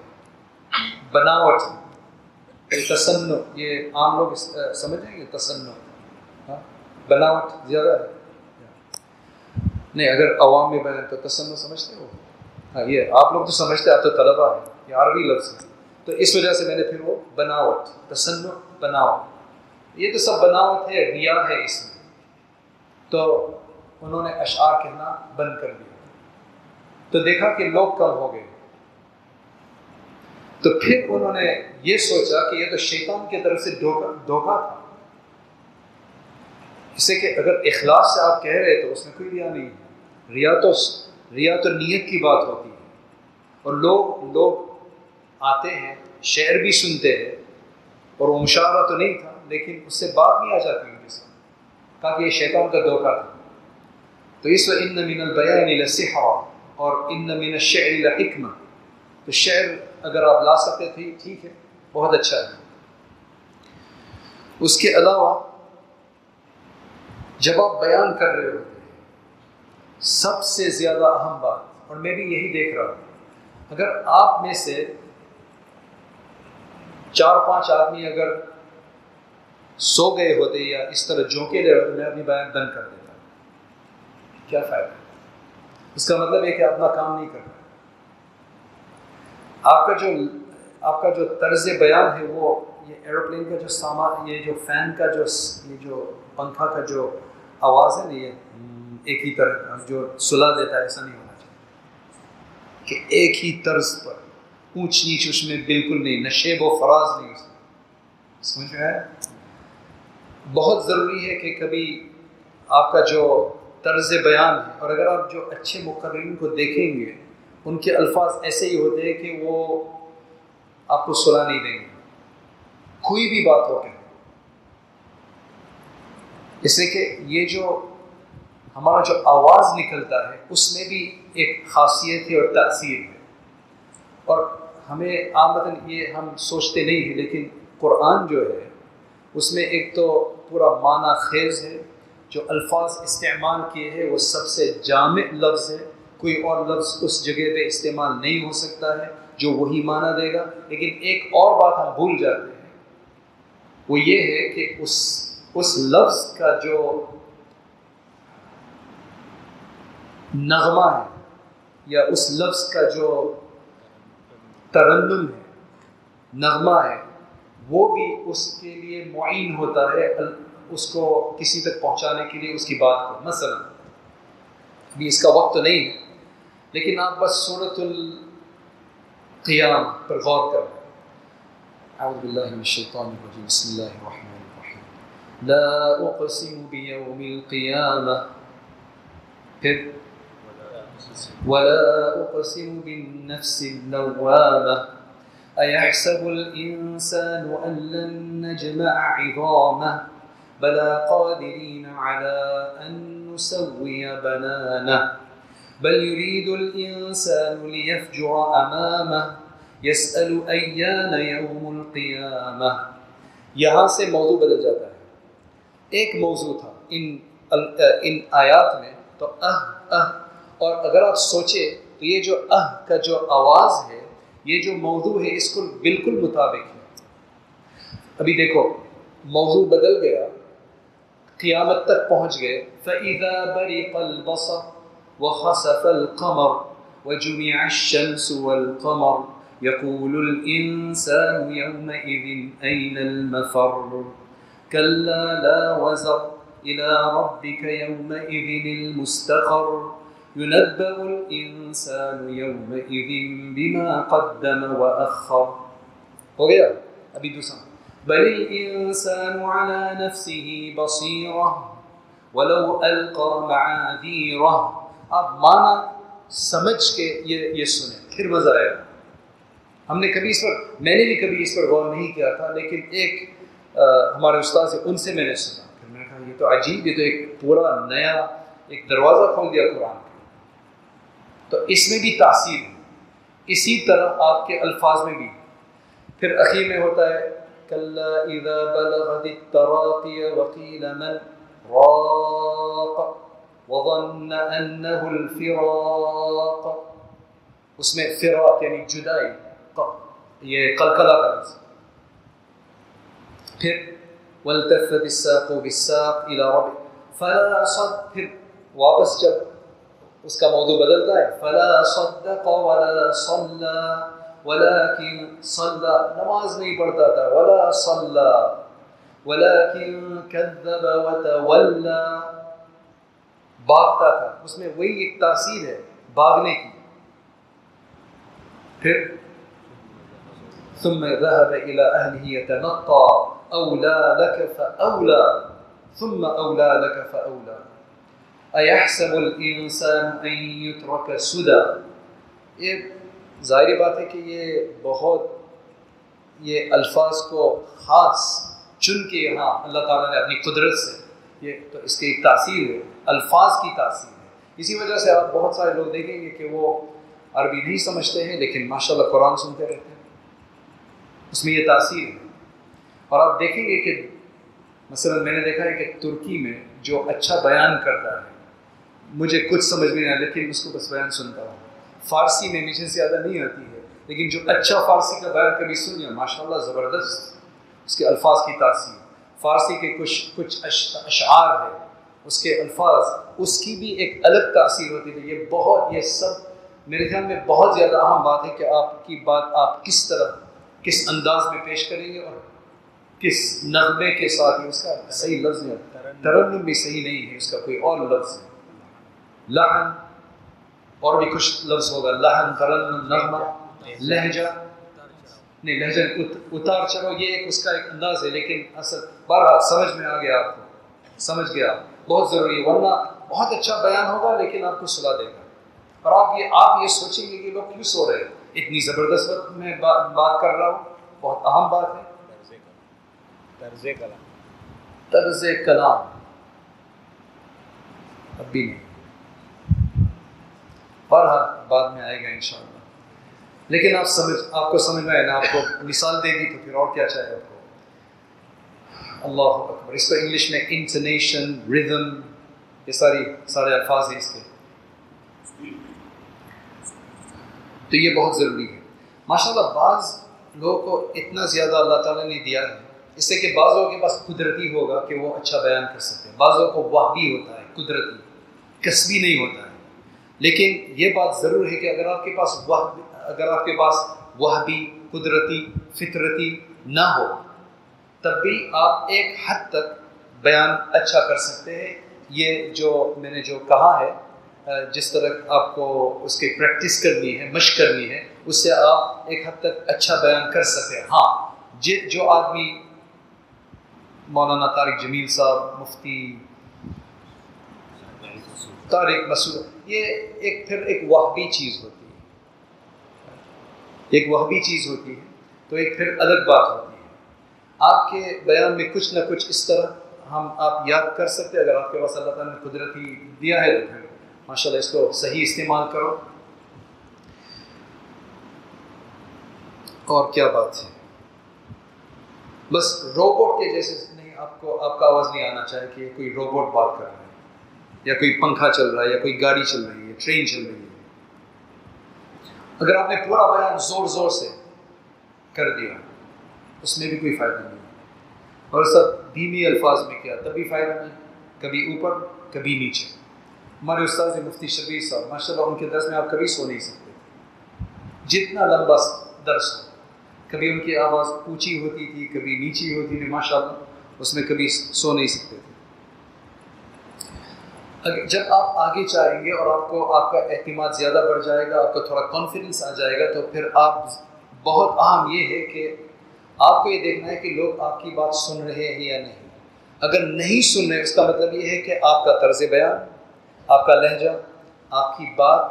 بناوٹ تسن یہ عام لوگ سمجھیں گے تسن بناوٹ زیادہ ہے۔ نہیں، اگر عوام میں بنے تو تسن سمجھتے ہو۔ ہاں یہ آپ لوگ تو سمجھتے آپ تو طلبا ہیں، یہ عربی لفظ ہے۔ تو اس وجہ سے میں نے پھر وہ بناوٹ تسن بناوٹ۔ یہ تو سب بناوٹ ہے، ریا ہے اس میں۔ تو انہوں نے اشعار کہنا بند کر دیا تو دیکھا کہ لوگ کم ہو گئے۔ تو پھر انہوں نے یہ سوچا کہ یہ تو شیطان کی طرف سے دھوکہ تھا۔ اس سے کہ اگر اخلاص سے آپ کہہ رہے تو اس میں کوئی ریا نہیں ہے۔ ریا تو ریا تو نیت کی بات ہوتی ہے۔ اور لوگ لوگ آتے ہیں، شعر بھی سنتے ہیں۔ اور وہ مشاورہ تو نہیں تھا، لیکن اس سے بات نہیں آ جاتی ان کے ساتھ کہا کہ یہ شیطان کا دھوکہ تھا۔ تو اس وقت ان نمین البیان لسحا اور ان نمین شعر الحکمہ تو شعر اگر آپ لا سکتے تھے، ٹھیک ہے، بہت اچھا ہے۔ اس کے علاوہ جب آپ بیان کر رہے ہوتے سب سے زیادہ اہم بات، اور میں بھی یہی دیکھ رہا ہوں، اگر آپ میں سے چار پانچ آدمی اگر سو گئے ہوتے یا اس طرح جھونکے رہے ہوتے، میں اپنی بیان بند کر دیتا کیا فائدہ اس کا مطلب یہ کہ اپنا کام نہیں کر رہا آپ کا جو آپ کا جو طرز بیان ہے وہ یہ ایروپلین کا جو سامان، یہ جو فین کا جو یہ جو پنکھا کا جو آواز ہے نا، یہ ایک ہی طرح جو سلا دیتا ہے، ایسا نہیں ہونا چاہیے۔ کہ ایک ہی طرز پر اونچ نیچ اس میں بالکل نہیں نشیب و فراز نہیں اس میں۔ سمجھ میں بہت ضروری ہے کہ کبھی آپ کا جو طرز بیان ہے۔ اور اگر آپ جو اچھے مقررین کو دیکھیں گے، ان کے الفاظ ایسے ہی ہوتے ہیں کہ وہ آپ کو سلا نہیں دیں گے۔ کوئی بھی بات ہو کہ اس سے کہ یہ جو ہمارا جو آواز نکلتا ہے، اس میں بھی ایک خاصیت ہے اور تاثیر ہے۔ اور ہمیں آمدن یہ ہم سوچتے نہیں ہیں، لیکن قرآن جو ہے، اس میں ایک تو پورا معنی خیز ہے۔ جو الفاظ استعمال کیے ہیں وہ سب سے جامع لفظ ہے کوئی اور لفظ اس جگہ پہ استعمال نہیں ہو سکتا ہے جو وہی معنی دے گا۔ لیکن ایک اور بات ہم بھول جاتے ہیں۔ وہ یہ ہے کہ اس اس لفظ کا جو نغمہ ہے یا اس لفظ کا جو ترنم ہے، نغمہ ہے، وہ بھی اس کے لیے معین ہوتا ہے۔ اس کو کسی تک پہنچانے کے لیے اس کی بات کو، مثلا، ابھی اس کا وقت تو نہیں ہے لیکن آپ بس صورت القیام پر غور کر اعوذ باللہ من الشیطان الرجیم، بسم اللہ الرحمن الرحیم۔ لا اقسم بیوم القیامة۔ پھر، ولا اقسم بالنفس اللوامة أيحسب الإنسان أن لن نجمع عظامه۔ بلى قادرين على أن نسوي بنانه. بل يريد الإنسان ليفجر أمامه، يسأل أيان يوم القيامة. یہاں سے موضوع بدل جاتا ہے۔ ایک موضوع تھا، ان ان آیات میں تو اہ اہ، اور اگر آپ سوچے تو یہ جو اہ کا جو آواز ہے، یہ جو موضوع ہے، اس کو بالکل مطابق ہے۔ ابھی دیکھو، موضوع بدل گیا۔ قیامت تک پہنچ گئے۔ فَإِذَا بَرِقَ الْبَصَرُ وخسف القمر وجمع الشمس والقمر يقول الإنسان يومئذ أين المفر؟ كلا لا وزر إلى ربك يومئذ المستقر ينبأ الإنسان يومئذ بما قدم وأخر۔ گیا ابھی دوسرا بل الإنسان على نفسه بصيرة ولو ألقى معاذيره. آپ مانا سمجھ کے یہ یہ سنیں. پھر مزہ آئے گا. ہم نے کبھی اس پر، میں نے بھی کبھی اس پر غور نہیں کیا تھا، لیکن ایک ہمارے استاد سے ان سے میں نے سنا. پھر میں نے کہا، یہ تو عجیب، یہ تو ایک پورا نیا ایک دروازہ کھول دیا قرآن کا تو اس میں بھی تاثیر ہے. اسی طرح آپ کے الفاظ میں بھی. پھر اخیر میں ہوتا ہے كلا إذا بلغت التراقي وقيل من؟ راق. وظن أنه الفراق. اسم فراق يعني جداي. قلقلة قل والتفت الساق بالساق إلى ربه. فلا صدق. فر واپس جب. اس کا موضوع بدلتا ہے. فلا صدق ولا صلى. ولكن صلى. نماز نہیں پڑھتا تھا. ولا صلى. ولكن كذب وتولى. بھاگتا تھا. اس میں وہی ایک تاثیر ہے بھاگنے کی. پھر ثم ذهب إلى أهله يتنطى. أولى لك فأولى. ثم أولى لك فأولى. أيحسب الإنسان أن يترك سدى. یہ ظاہری بات ہے کہ یہ بہت یہ الفاظ کو خاص چن کے یہاں اللہ تعالیٰ نے اپنی قدرت سے یہ تو اس کی ایک تاثیر ہے، الفاظ کی تاثیر ہے۔ اسی وجہ سے آپ بہت سارے لوگ دیکھیں گے کہ وہ عربی نہیں سمجھتے ہیں، لیکن ماشاء اللہ قرآن سنتے رہتے ہیں۔ اس میں یہ تاثیر ہے۔ اور آپ دیکھیں گے کہ مثلا میں نے دیکھا ہے کہ ترکی میں جو اچھا بیان کرتا ہے، مجھے کچھ سمجھ میں نہیں آیا، لیکن اس کو بس بیان سنتا ہوں۔ فارسی میں مجھے زیادہ نہیں آتی ہے، لیکن جو اچھا فارسی کا بیان کبھی سنیا ماشاء اللہ زبردست۔ اس کے الفاظ کی تاثیر۔ فارسی کے کچھ کچھ اشعار ہے اس کے الفاظ، اس کی بھی ایک الگ تاثیر ہوتی ہے۔ یہ بہت یہ سب میرے خیال میں بہت زیادہ اہم بات ہے کہ آپ کی بات آپ کس طرح کس انداز میں پیش کریں گے اور کس نغمے کے ساتھ ہی اس کا صحیح لفظ ہے۔ ترنم بھی صحیح نہیں ہے، اس کا کوئی اور لفظ ہے۔ لہن اور بھی کچھ لفظ ہوگا. لہن ترنم نغمہ لہجہ. نہیں لہجہ اتار چلو یہ ایک اس کا ایک انداز ہے لیکن اصل بارہ سمجھ میں آ گیا آپ کو. سمجھ گیا. بہت ضروری ہے ورنہ بہت اچھا بیان ہوگا لیکن آپ کو سلا دے گا. اور آپ یہ آپ یہ سوچیں گے کہ لوگ کیوں سو رہے ہیں؟ اتنی زبردست وقت میں بات کر رہا ہوں. بہت اہم بات ہے. طرز کلام. طرز کلام. اب بھی نہیں. بہرحال بعد میں آئے گا انشاءاللہ۔ لیکن آپ سمجھ، آپ کو سمجھ میں آئے نا، آپ کو مثال دے دی تو پھر اور کیا چاہے آپ کو؟ اللہ اکبر۔ اس کو انگلش میں انٹرنیشن ردم یہ ساری، سارے الفاظ ہیں اس کے۔ تو یہ بہت ضروری ہے۔ ماشاء اللہ بعض لوگوں کو اتنا زیادہ اللہ تعالیٰ نے دیا ہے، اس سے کہ بعض لوگوں کے پاس قدرتی ہوگا کہ وہ اچھا بیان کر سکتے ہیں۔ بعض لوگوں کو وہ بھی ہوتا ہے، قدرتی، کسبی نہیں ہوتا۔ لیکن یہ بات ضرور ہے کہ اگر آپ کے پاس وہ اگر آپ کے پاس وہ بھی قدرتی، فطرتی نہ ہو، تب بھی آپ ایک حد تک بیان اچھا کر سکتے ہیں۔ یہ جو میں نے جو کہا ہے جس طرح آپ کو اس کی پریکٹس کرنی ہے، مشق کرنی ہے، اس سے آپ ایک حد تک اچھا بیان کر سکتے ہیں۔ ہاں جی، جو آدمی مولانا طارق جمیل صاحب، مفتی طارق مسعود یہ ایک پھر ایک وحبی چیز ہوتی ہے۔ ایک وحبی چیز ہوتی ہے، تو ایک پھر الگ بات ہوتی ہے۔ آپ کے بیان میں کچھ نہ کچھ اس طرح ہم آپ یاد کر سکتے اگر آپ کے پاس اللہ تعالیٰ نے قدرتی دیا ہے تو پھر ماشاء اللہ اس کو صحیح استعمال کرو۔ اور کیا بات ہے؟ بس روبوٹ کے جیسے نہیں، آپ کو آپ کا آواز نہیں آنا چاہے کہ کوئی روبوٹ بات کر رہا ہے۔ یا کوئی پنکھا چل رہا ہے یا کوئی گاڑی چل رہی ہے، ٹرین چل رہی ہے۔ اگر آپ نے پورا بیان زور زور سے کر دیا، اس میں بھی کوئی فائدہ نہیں۔ اور سب دھیمی الفاظ میں کیا، تب بھی فائدہ نہیں، کبھی اوپر، کبھی نیچے۔ ہمارے استاد مفتی شبیر صاحب ماشاء اللہ ان کے درس میں آپ کبھی سو نہیں سکتے۔ جتنا لمبا درس ہو، کبھی ان کی آواز اونچی ہوتی تھی، کبھی نیچی ہوتی تھی ماشاء اللہ اس میں کبھی سو نہیں سکتے تھے۔ جب آپ آگے چاہیں گے اور آپ کو آپ کا اعتماد زیادہ بڑھ جائے گا، آپ کو تھوڑا کانفیڈنس آ جائے گا، تو پھر آپ بہت اہم یہ ہے کہ آپ کو یہ دیکھنا ہے کہ لوگ آپ کی بات سن رہے ہیں یا نہیں۔ اگر نہیں سن رہے، اس کا مطلب یہ ہے کہ آپ کا طرز بیان، آپ کا لہجہ، آپ کی بات،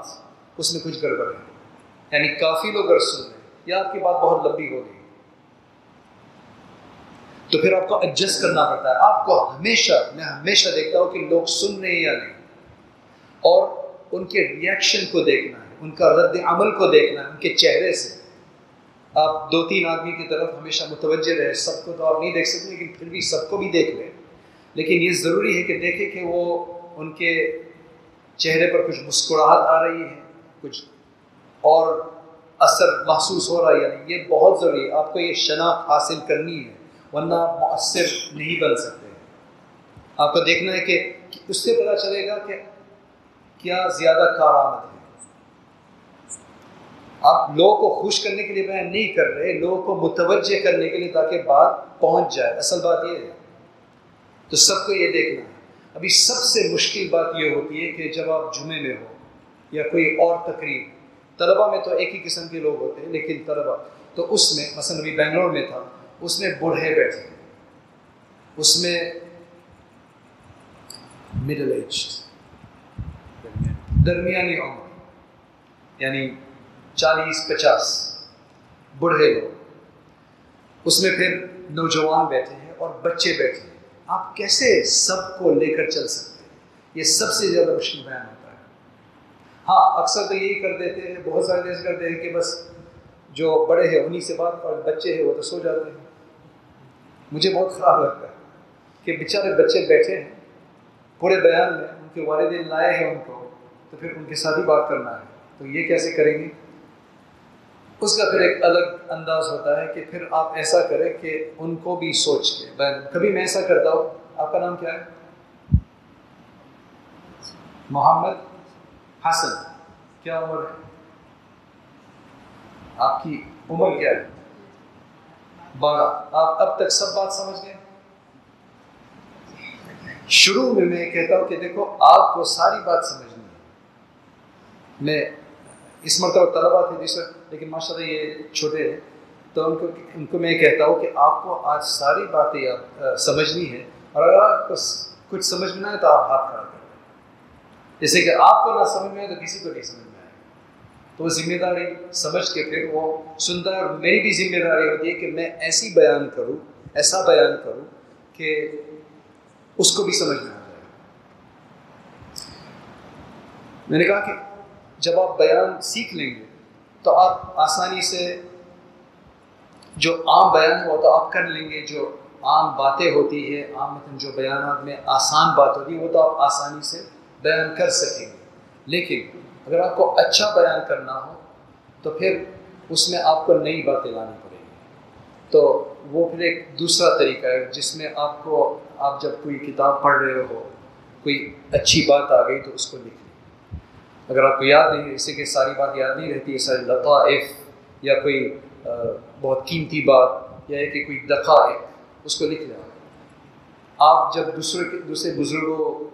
اس میں کچھ گڑبڑ ہے۔ یعنی کافی لوگ اگر سن رہے ہیں، یا آپ کی بات بہت لمبی ہو گئی۔ تو پھر آپ کو ایڈجسٹ کرنا پڑتا ہے۔ آپ کو ہمیشہ، میں ہمیشہ دیکھتا ہوں کہ لوگ سن رہے ہیں یا نہیں۔ اور ان کے ریئیکشن کو دیکھنا ہے، ان کا رد عمل کو دیکھنا ہے، ان کے چہرے سے۔ آپ دو تین آدمی کی طرف ہمیشہ متوجہ رہے، سب کو تو آپ نہیں دیکھ سکتے، لیکن پھر بھی سب کو بھی دیکھ لیں۔ لیکن یہ ضروری ہے کہ دیکھیں کہ وہ ان کے چہرے پر کچھ مسکراہٹ آ رہی ہے، کچھ اور اثر محسوس ہو رہا ہے۔ یعنی یہ بہت ضروری ہے، آپ کو یہ شناخت حاصل کرنی ہے۔ ورنہ مؤثر نہیں بن سکتے۔ آپ کو دیکھنا ہے کہ اس سے پتہ چلے گا کہ کیا زیادہ کارآمد ہے۔ آپ لوگوں کو خوش کرنے کے لیے بیان نہیں کر رہے، لوگوں کو متوجہ کرنے کے لیے تاکہ بات پہنچ جائے۔ اصل بات یہ ہے۔ تو سب کو یہ دیکھنا ہے۔ ابھی سب سے مشکل بات یہ ہوتی ہے کہ جب آپ جمعے میں ہو یا کوئی اور تقریب طلبا میں تو ایک ہی قسم کے لوگ ہوتے ہیں، لیکن طلبا تو اس میں، مثلاً ابھی بنگلور میں تھا اس میں بوڑھے بیٹھے اس میں مڈل ایج درمیانی عمر۔ یعنی چالیس، پچاس۔ بوڑھے لوگ۔ اس میں پھر نوجوان بیٹھے ہیں اور بچے بیٹھے ہیں۔ آپ کیسے سب کو لے کر چل سکتے ہیں؟ یہ سب سے زیادہ مشکل بیان ہوتا ہے۔ ہاں اکثر تو یہی کر دیتے ہیں، بہت سارے جیسے کرتے ہیں کہ بس جو بڑے ہیں انہیں سے بات اور بچے ہیں وہ تو سو جاتے ہیں۔ مجھے بہت خراب لگتا ہے کہ بیچارے بچے بیٹھے ہیں، پورے بیان میں ان کے والدین لائے ہیں ان کو، تو پھر ان کے ساتھ ہی بات کرنا ہے۔ تو یہ کیسے کریں گے؟ اس کا پھر ایک الگ انداز ہوتا ہے کہ پھر آپ ایسا کریں کہ ان کو بھی سوچ کے کبھی میں ایسا کرتا ہوں؟ آپ کا نام کیا ہے؟ محمد حسن۔ کیا عمر ہے؟ آپ کی عمر کیا ہے؟ بارہ۔ آپ اب تک سب بات سمجھ گئے؟ شروع میں میں کہتا ہوں کہ دیکھو، آپ کو ساری بات سمجھنی ہے۔ میں اس مرتبہ طلبا تھے جس وقت، لیکن ماشاء اللہ یہ چھوٹے ہیں، تو ان کو ان کو میں کہتا ہوں کہ آپ کو آج ساری باتیں سمجھنی ہے۔ اور اگر آپ کو کچھ سمجھنا ہے تو آپ ہاتھ کھڑا کریں جیسے کہ آپ کو نہ سمجھ میں آئے تو کسی کو نہیں سمجھ میں تو وہ ذمہ داری سمجھ کے پھر وہ سنتا ہے اور میری بھی ذمہ داری ہوتی ہے کہ میں ایسی بیان کروں، ایسا بیان کروں کہ اس کو بھی سمجھ میں آ جائے۔ میں نے کہا کہ جب آپ بیان سیکھ لیں گے تو آپ آسانی سے جو عام بیان ہے وہ تو آپ کر لیں گے، جو عام باتیں ہوتی ہے عام مطلب جو بیانات میں آسان بات ہوتی ہے وہ تو آپ آسانی سے بیان کر سکیں گے۔ لیکن اگر آپ کو اچھا بیان کرنا ہو، تو پھر اس میں آپ کو نئی باتیں لانی پڑیں گی۔ تو وہ پھر ایک دوسرا طریقہ ہے، جس میں آپ کو، آپ جب کوئی کتاب پڑھ رہے ہو، کوئی اچھی بات آ گئی تو اس کو لکھ لیں۔ اگر آپ کو یاد نہیں اسے کہ ساری بات یاد نہیں رہتی ہے ساری لطائف یا کوئی بہت قیمتی بات یا کہ کوئی دقائق، اس کو لکھ لیں۔ آپ جب دوسرے دوسرے بزرگوں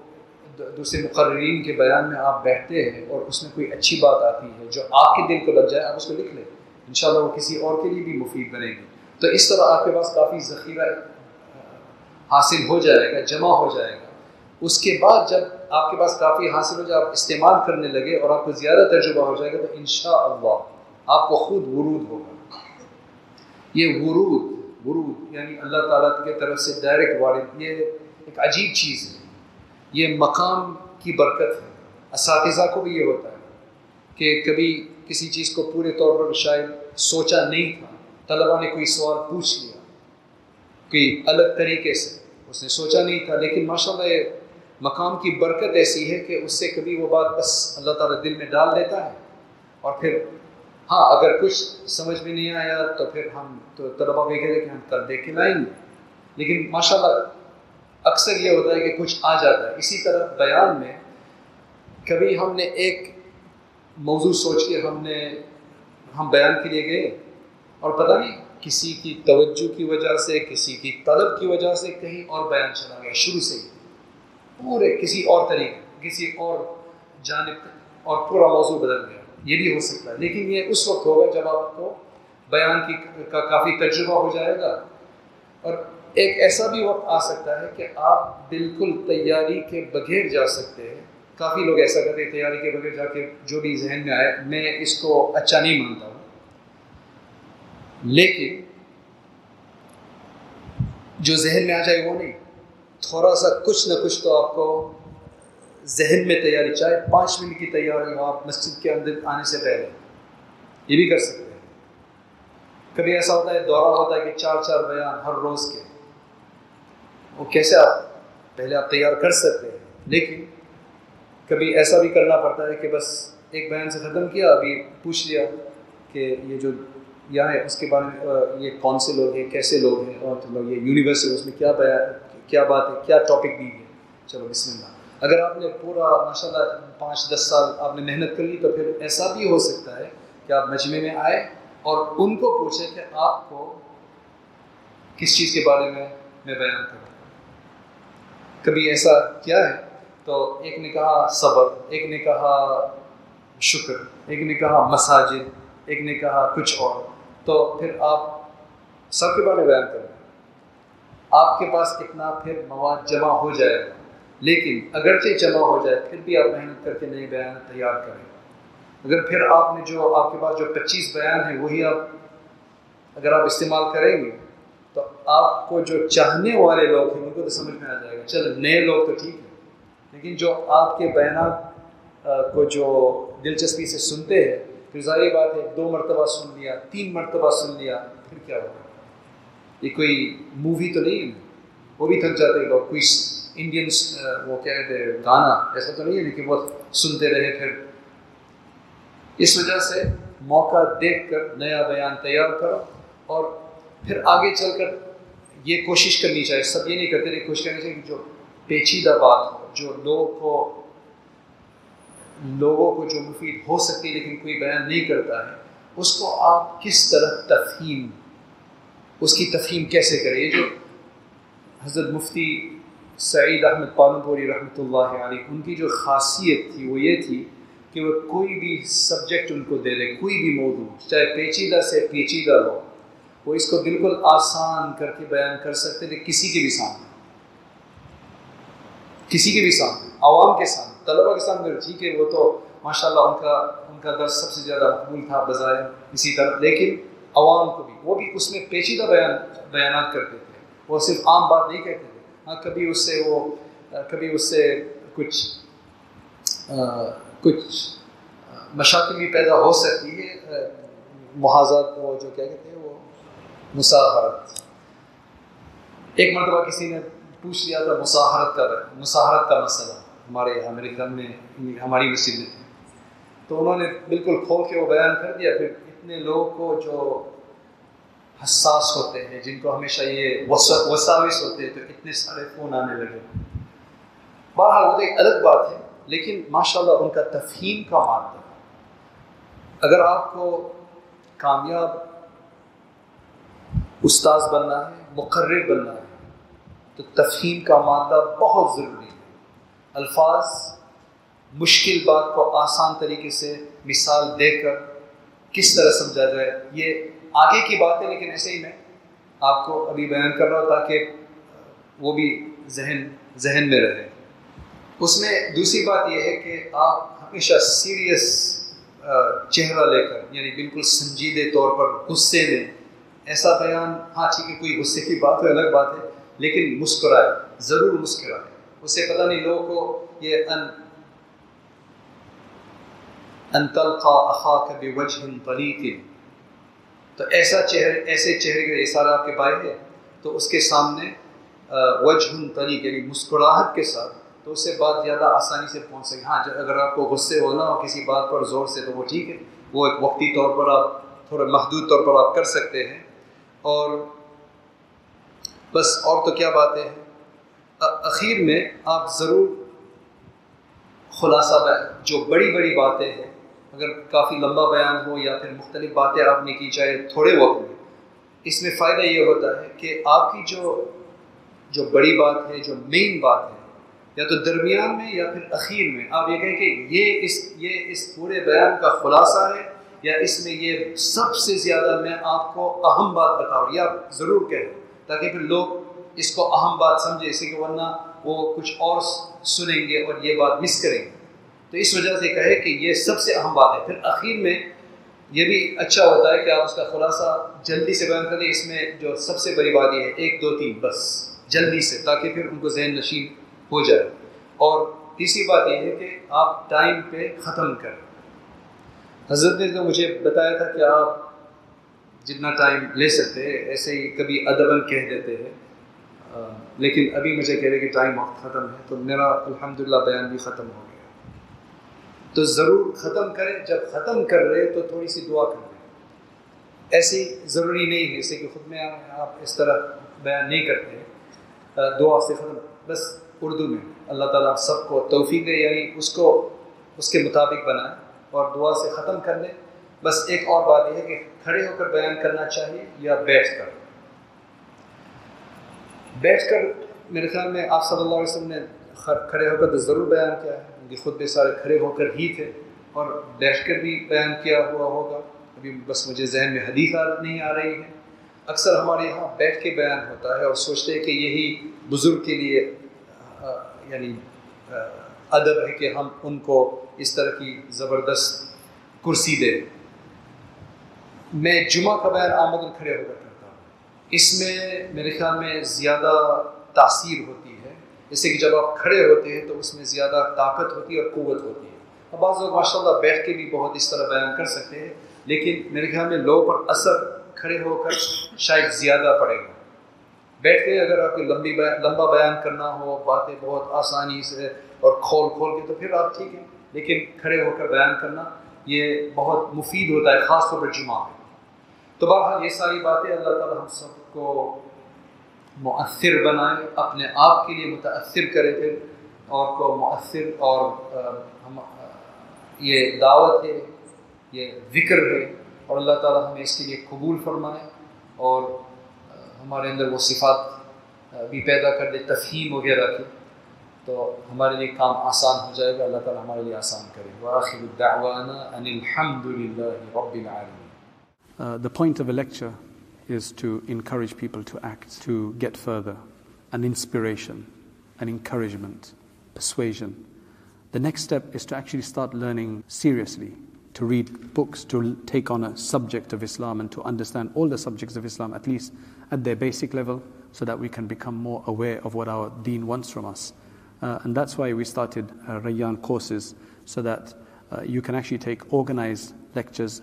دوسرے مقررین کے بیان میں آپ بیٹھتے ہیں اور اس میں کوئی اچھی بات آتی ہے جو آپ کے دل کو لگ جائے، آپ اس کو لکھ لیں۔ انشاءاللہ وہ کسی اور کے لیے بھی مفید بنے گی۔ تو اس طرح آپ کے پاس کافی ذخیرہ حاصل ہو جائے گا، جمع ہو جائے گا۔ اس کے بعد جب آپ کے پاس کافی حاصل ہو جائے، آپ استعمال کرنے لگے اور آپ کو زیادہ تجربہ ہو جائے گا، تو انشاءاللہ آپ کو خود ورود ہوگا۔ یہ ورود ورود یعنی اللہ تعالیٰ کی طرف سے ڈائریکٹ وارد یہ ایک عجیب چیز ہے۔ یہ مقام کی برکت ہے۔ اساتذہ کو بھی یہ ہوتا ہے کہ کبھی کسی چیز کو پورے طور پر شاید سوچا نہیں تھا طلبا نے کوئی سوال پوچھ لیا کوئی الگ طریقے سے۔ اس نے سوچا نہیں تھا، لیکن ماشاء اللہ یہ مقام کی برکت ایسی ہے کہ اس سے کبھی وہ بات بس اللہ تعالیٰ دل میں ڈال دیتا ہے۔ اور پھر ہاں اگر کچھ سمجھ میں نہیں آیا تو پھر ہم تو طلبا بھی کہتے کہ ہم کل دیکھ کے لائیں گے۔ لیکن ماشاء اللہ اکثر یہ ہوتا ہے کہ کچھ آ جاتا ہے۔ اسی طرح بیان میں کبھی ہم نے ایک موضوع سوچ کے ہم نے ہم بیان کے لیے گئے اور پتہ نہیں کسی کی توجہ کی وجہ سے، کسی کی طلب کی وجہ سے کہیں اور بیان چلا گیا شروع سے ہی۔ پورے کسی اور طریقے، کسی اور جانب اور پورا موضوع بدل گیا۔ یہ بھی ہو سکتا ہے۔ لیکن یہ اس وقت ہوگا جب آپ کو بیان کی کا کافی تجربہ ہو جائے گا۔ اور ایک ایسا بھی وقت آ سکتا ہے کہ آپ بالکل تیاری کے بغیر جا سکتے ہیں۔ کافی لوگ ایسا کرتے ہیں، تیاری کے بغیر جا کے جو بھی ذہن میں آئے، میں اس کو اچھا نہیں مانتا ہوں۔ لیکن جو ذہن میں آ جائے وہ نہیں۔ تھوڑا سا کچھ نہ کچھ تو آپ کو ذہن میں تیاری، چاہے پانچ منٹ کی تیاری ہو، آپ مسجد کے اندر آنے سے پہلے یہ بھی کر سکتے ہیں۔ کبھی ایسا ہوتا ہے، دورہ ہوتا ہے کہ چار چار بیان ہر روز کے۔ وہ کیسے آپ پہلے آپ تیار کر سکتے ہیں؟ لیکن کبھی ایسا بھی کرنا پڑتا ہے کہ بس ایک بیان سے ختم کیا، ابھی پوچھ لیا کہ یہ جو یہاں ہے، اس کے بارے میں یہ کون سے لوگ ہیں، کیسے لوگ ہیں، اور یہ یونیورس ہے اس میں کیا کیا بات ہے، کیا ٹاپک دی ہے؟ چلو، بسم اللہ۔ اگر آپ نے پورا ماشاء اللہ پانچ، دس سال آپ نے محنت کر لی، تو پھر ایسا بھی ہو سکتا ہے کہ آپ مجمع میں آئے اور ان کو پوچھیں کہ آپ کو کس چیز کے بارے میں میں بیان کروں۔ کبھی ایسا کیا ہے؟ تو ایک نے کہا صبر، ایک نے کہا شکر، ایک نے کہا مساجد، ایک نے کہا کچھ اور۔ تو پھر آپ سب کے بارے میں بیان کریں۔ آپ کے پاس اتنا پھر مواد جمع ہو جائے گا لیکن اگرچہ جمع ہو جائے، پھر بھی آپ محنت کر کے نئے بیان تیار کریں۔ اگر پھر آپ نے جو، آپ کے پاس جو پچیس بیان ہیں، وہی آپ اگر آپ استعمال کریں گے، تو آپ کو جو چاہنے والے لوگ ہیں، ان کو تو سمجھ میں آ جائے گا۔ چلو نئے لوگ تو ٹھیک ہیں۔ لیکن جو آپ کے بیانات کو جو دلچسپی سے سنتے ہیں، پھر ظاہر بات ہے، دو مرتبہ سن لیا، تین مرتبہ سن لیا، پھر کیا ہوگا؟ یہ کوئی مووی تو نہیں ہے؟ وہ بھی تھک جاتے لوگ، کوئی انڈینس وہ کیا کہتے ہیں، گانا، ایسا تو نہیں ہے لیکن وہ سنتے رہے پھر۔ اس وجہ سے موقع دیکھ کر نیا بیان تیار کرو اور پھر آگے چل کر یہ کوشش کرنی چاہیے، سب یہ نہیں کرتے لیکن کوشش کرنی چاہیے کہ جو پیچیدہ بات ہو، جو لوگ کو، لوگوں کو جو مفید ہو سکتی ہے لیکن کوئی بیان نہیں کرتا ہے، اس کو آپ کس طرح تفہیم، اس کی تفہیم کیسے کریں؟ یہ جو حضرت مفتی سعید احمد پالمپوری رحمۃ اللہ علیہ، ان کی جو خاصیت تھی، وہ یہ تھی کہ وہ کوئی بھی سبجیکٹ ان کو دے دے کوئی بھی موضوع، چاہے پیچیدہ سے پیچیدہ ہو وہ اس کو بالکل آسان کر کے بیان کر سکتے تھے کسی کے بھی سامنے۔ کسی کے بھی سامنے، عوام کے سامنے طلبا کے سامنے۔ ٹھیک ہے، وہ تو ماشاء اللہ ان کا ان کا درس سب سے زیادہ مقبول تھا بظاہر اسی طرح۔ لیکن عوام کو بھی، وہ بھی اس میں پیچیدہ بیان، بیانات کرتے تھے۔ وہ صرف عام بات نہیں کہتے تھے۔ ہاں کبھی اس سے وہ، کبھی اس سے کچھ کچھ مشاقت بھی پیدا ہو سکتی ہے۔ محاذات وہ جو کیا کہتے ہیں مساحرت۔ ایک مرتبہ کسی نے پوچھ لیا تھا مساحرت کا مساحرت کا مسئلہ۔ ہمارے یہاں میرے گھر میں ہماری مسجد میں تھے۔ تو انہوں نے بالکل کھول کے وہ بیان کر دیا۔ پھر اتنے لوگ کو جو حساس ہوتے ہیں، جن کو ہمیشہ یہ وساوس ہوتے ہیں، تو اتنے سارے فون آنے لگے۔ بہرحال وہ تو ایک الگ بات ہے، لیکن ماشاء اللہ ان کا تفہیم کا مادہ۔ اگر آپ کو کامیاب استاذ بننا ہے، مقرر بننا ہے۔ تو تفہیم کا مادہ بہت ضروری ہے۔ الفاظ مشکل بات کو آسان طریقے سے مثال دے کر کس طرح سمجھا جائے، یہ آگے کی بات ہے لیکن ایسے ہی میں آپ کو ابھی بیان کر رہا ہوں تاکہ وہ بھی ذہن ذہن میں رہے۔ اس میں دوسری بات یہ ہے کہ آپ ہمیشہ سیریس چہرہ لے کر یعنی بالکل سنجیدے طور پر غصے میں ایسا بیان ہاں ٹھیک ہے، کوئی غصے کی بات ہے، الگ بات ہے، لیکن مسکرائے، ضرور مسکرائے۔ اس سے پتہ نہیں لوگوں کو یہ ان ان تلقا اخا کبھی وجہ تو ایسا چہرے، ایسے چہرے کا اشارہ آپ کے پائے ہے تو اس کے سامنے وجہ طلیق یعنی مسکراہٹ کے ساتھ، تو اس سے بات زیادہ آسانی سے پہنچ سکے۔ ہاں اگر آپ کو غصے ہونا ہو کسی بات پر زور سے، تو وہ ٹھیک ہے۔ وہ ایک وقتی طور پر آپ، تھوڑا محدود طور پر آپ کر سکتے ہیں۔ اور بس اور تو کیا باتیں ہیں؟ اخیر میں آپ ضرور خلاصہ جو بڑی بڑی باتیں ہیں، اگر کافی لمبا بیان ہو یا پھر مختلف باتیں آپ نے کی چاہے تھوڑے وقت میں، اس میں فائدہ یہ ہوتا ہے کہ آپ کی جو جو بڑی بات ہے، جو مین بات ہے، یا تو درمیان میں یا پھر اخیر میں، آپ یہ کہیں کہ یہ اس یہ اس پورے بیان کا خلاصہ ہے یا اس میں یہ سب سے زیادہ میں آپ کو اہم بات بتا رہا ہوں، یا ضرور کہیں تاکہ پھر لوگ اس کو اہم بات سمجھے اسی کہ ورنہ وہ کچھ اور سنیں گے اور یہ بات مس کریں گے۔ تو اس وجہ سے کہے کہ یہ سب سے اہم بات ہے۔ پھر اخیر میں یہ بھی اچھا ہوتا ہے کہ آپ اس کا خلاصہ جلدی سے بیان کریں، اس میں جو سب سے بڑی بات یہ ہے، ایک، دو، تین، بس، جلدی سے، تاکہ پھر ان کو ذہن نشین ہو جائے۔ اور تیسری بات یہ ہے کہ آپ ٹائم پہ ختم کریں۔ حضرت نے تو مجھے بتایا تھا کہ آپ جتنا ٹائم لے سکتے ایسے ہی کبھی ادباً کہہ دیتے ہیں۔ لیکن ابھی مجھے کہہ رہے کہ ٹائم وقت ختم ہے، تو میرا الحمد للہ بیان بھی ختم ہو گیا۔ تو ضرور ختم کریں، جب ختم کر رہے تو تھوڑی سی دعا کر لیں ایسی ضروری نہیں ہے، جیسے کہ خود میں آپ اس طرح بیان نہیں کرتے دعا سے ختم، بس اردو میں۔ اللہ تعالیٰ سب کو توفیق دے یعنی اس کو، اس کے مطابق بنائیں اور دعا سے ختم کر لیں۔ بس ایک اور بات یہ ہے کہ کھڑے ہو کر بیان کرنا چاہیے یا بیٹھ کر۔ بیٹھ کر میرے خیال میں آپ صلی اللہ علیہ وسلم نے کھڑے ہو کر تو ضرور بیان کیا ہے۔ خود بھی سارے کھڑے ہو کر ہی تھے اور بیٹھ کر بھی بیان کیا ہوا ہوگا۔ ابھی بس مجھے ذہن میں حدیث نہیں آ رہی ہے۔ اکثر ہمارے یہاں بیٹھ کے بیان ہوتا ہے اور سوچتے ہیں کہ یہی بزرگ کے لیے یعنی ادب ہے کہ ہم ان کو اس طرح کی زبردست کرسی دیں میں جمعہ کا بیان آمدن کھڑے ہو کر کرتا ہوں۔ اس میں میرے خیال میں زیادہ تاثیر ہوتی ہے۔ جیسے کہ جب آپ کھڑے ہوتے ہیں تو اس میں زیادہ طاقت ہوتی ہے اور قوت ہوتی ہے۔ اب بعض لوگ ماشاء اللہ بیٹھ کے بھی بہت اس طرح بیان کر سکتے ہیں، لیکن میرے خیال میں لوگوں پر اثر کھڑے ہو کر شاید زیادہ پڑے گا۔ بیٹھ کے اگر آپ کو لمبی لمبا بیان کرنا ہو، باتیں بہت آسانی سے اور کھول کھول کے تو پھر آپ ٹھیک ہے لیکن کھڑے ہو کر بیان کرنا یہ بہت مفید ہوتا ہے، خاص طور پر جمعہ میں۔ تو بہرحال یہ ساری باتیں اللہ تعالیٰ ہم سب کو مؤثر بنائے، اپنے آپ کے لیے متاثر کرے پھر، اور کو مؤثر اور ہم یہ دعوت ہے، یہ ذکر ہے، اور اللہ تعالیٰ ہمیں اس کے لیے قبول فرمائے، اور ہمارے اندر وہ صفات بھی پیدا کر دے، تفہیم وغیرہ کی۔ Uh, the point of a lecture is to encourage people to act, to get further, an inspiration, an encouragement, persuasion. The next step is to actually start learning seriously, to read books, to take on a subject of Islam, and to understand all the subjects of Islam, at least at their basic level, so that we can become more aware of what our deen wants from us. Uh, and that's why we started uh, Rayyan courses, so that uh, you can actually take organized lectures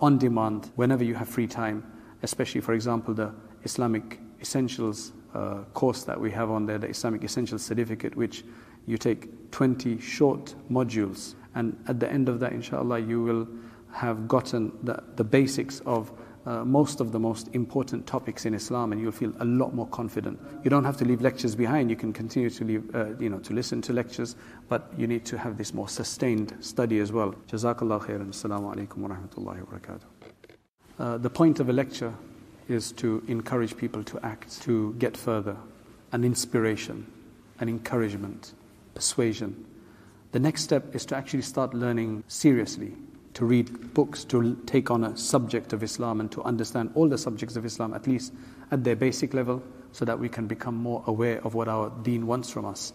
on demand whenever you have free time especially, for example, the Islamic Essentials uh, course that we have on there, the Islamic Essentials Certificate, which you take 20 short modules. And at the end of that, inshallah, you will have gotten the, the basics of uh, most of the most important topics in Islam, and you'll feel a lot more confident. You don't have to leave lectures behind. You can continue to leave, uh, you know, to listen to lectures, but you need to have this more sustained study as well. Jazakallah khairan. Assalamu alaikum wa rahmatullahi wa barakatuh. Uh, the point of a lecture is to encourage people to act, to get further, an inspiration, an encouragement, persuasion. The next step is to actually start learning seriously, to read books, to take on a subject of Islam and to understand all the subjects of Islam, at least at their basic level, so that we can become more aware of what our deen wants from us.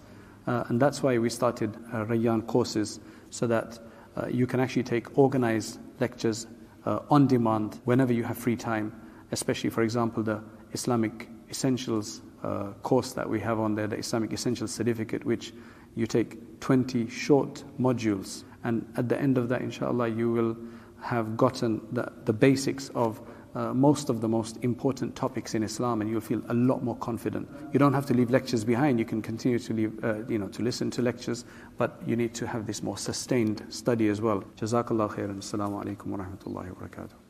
Uh, and that's why we started uh, Rayyan courses, so that uh, you can actually take organized lectures uh, on demand whenever you have free time, especially, for example, the Islamic Essentials uh, course that we have on there, the Islamic Essentials Certificate, which you take 20 short modules. And at the end of that, inshallah, you will have gotten the, the basics of uh, most of the most important topics in Islam, and you'll feel a lot more confident. You don't have to leave lectures behind. You can continue to leave, uh, you know, to listen to lectures, but you need to have this more sustained study as well. Jazakallah khairan. Assalamu alaikum wa rahmatullahi wa barakatuh.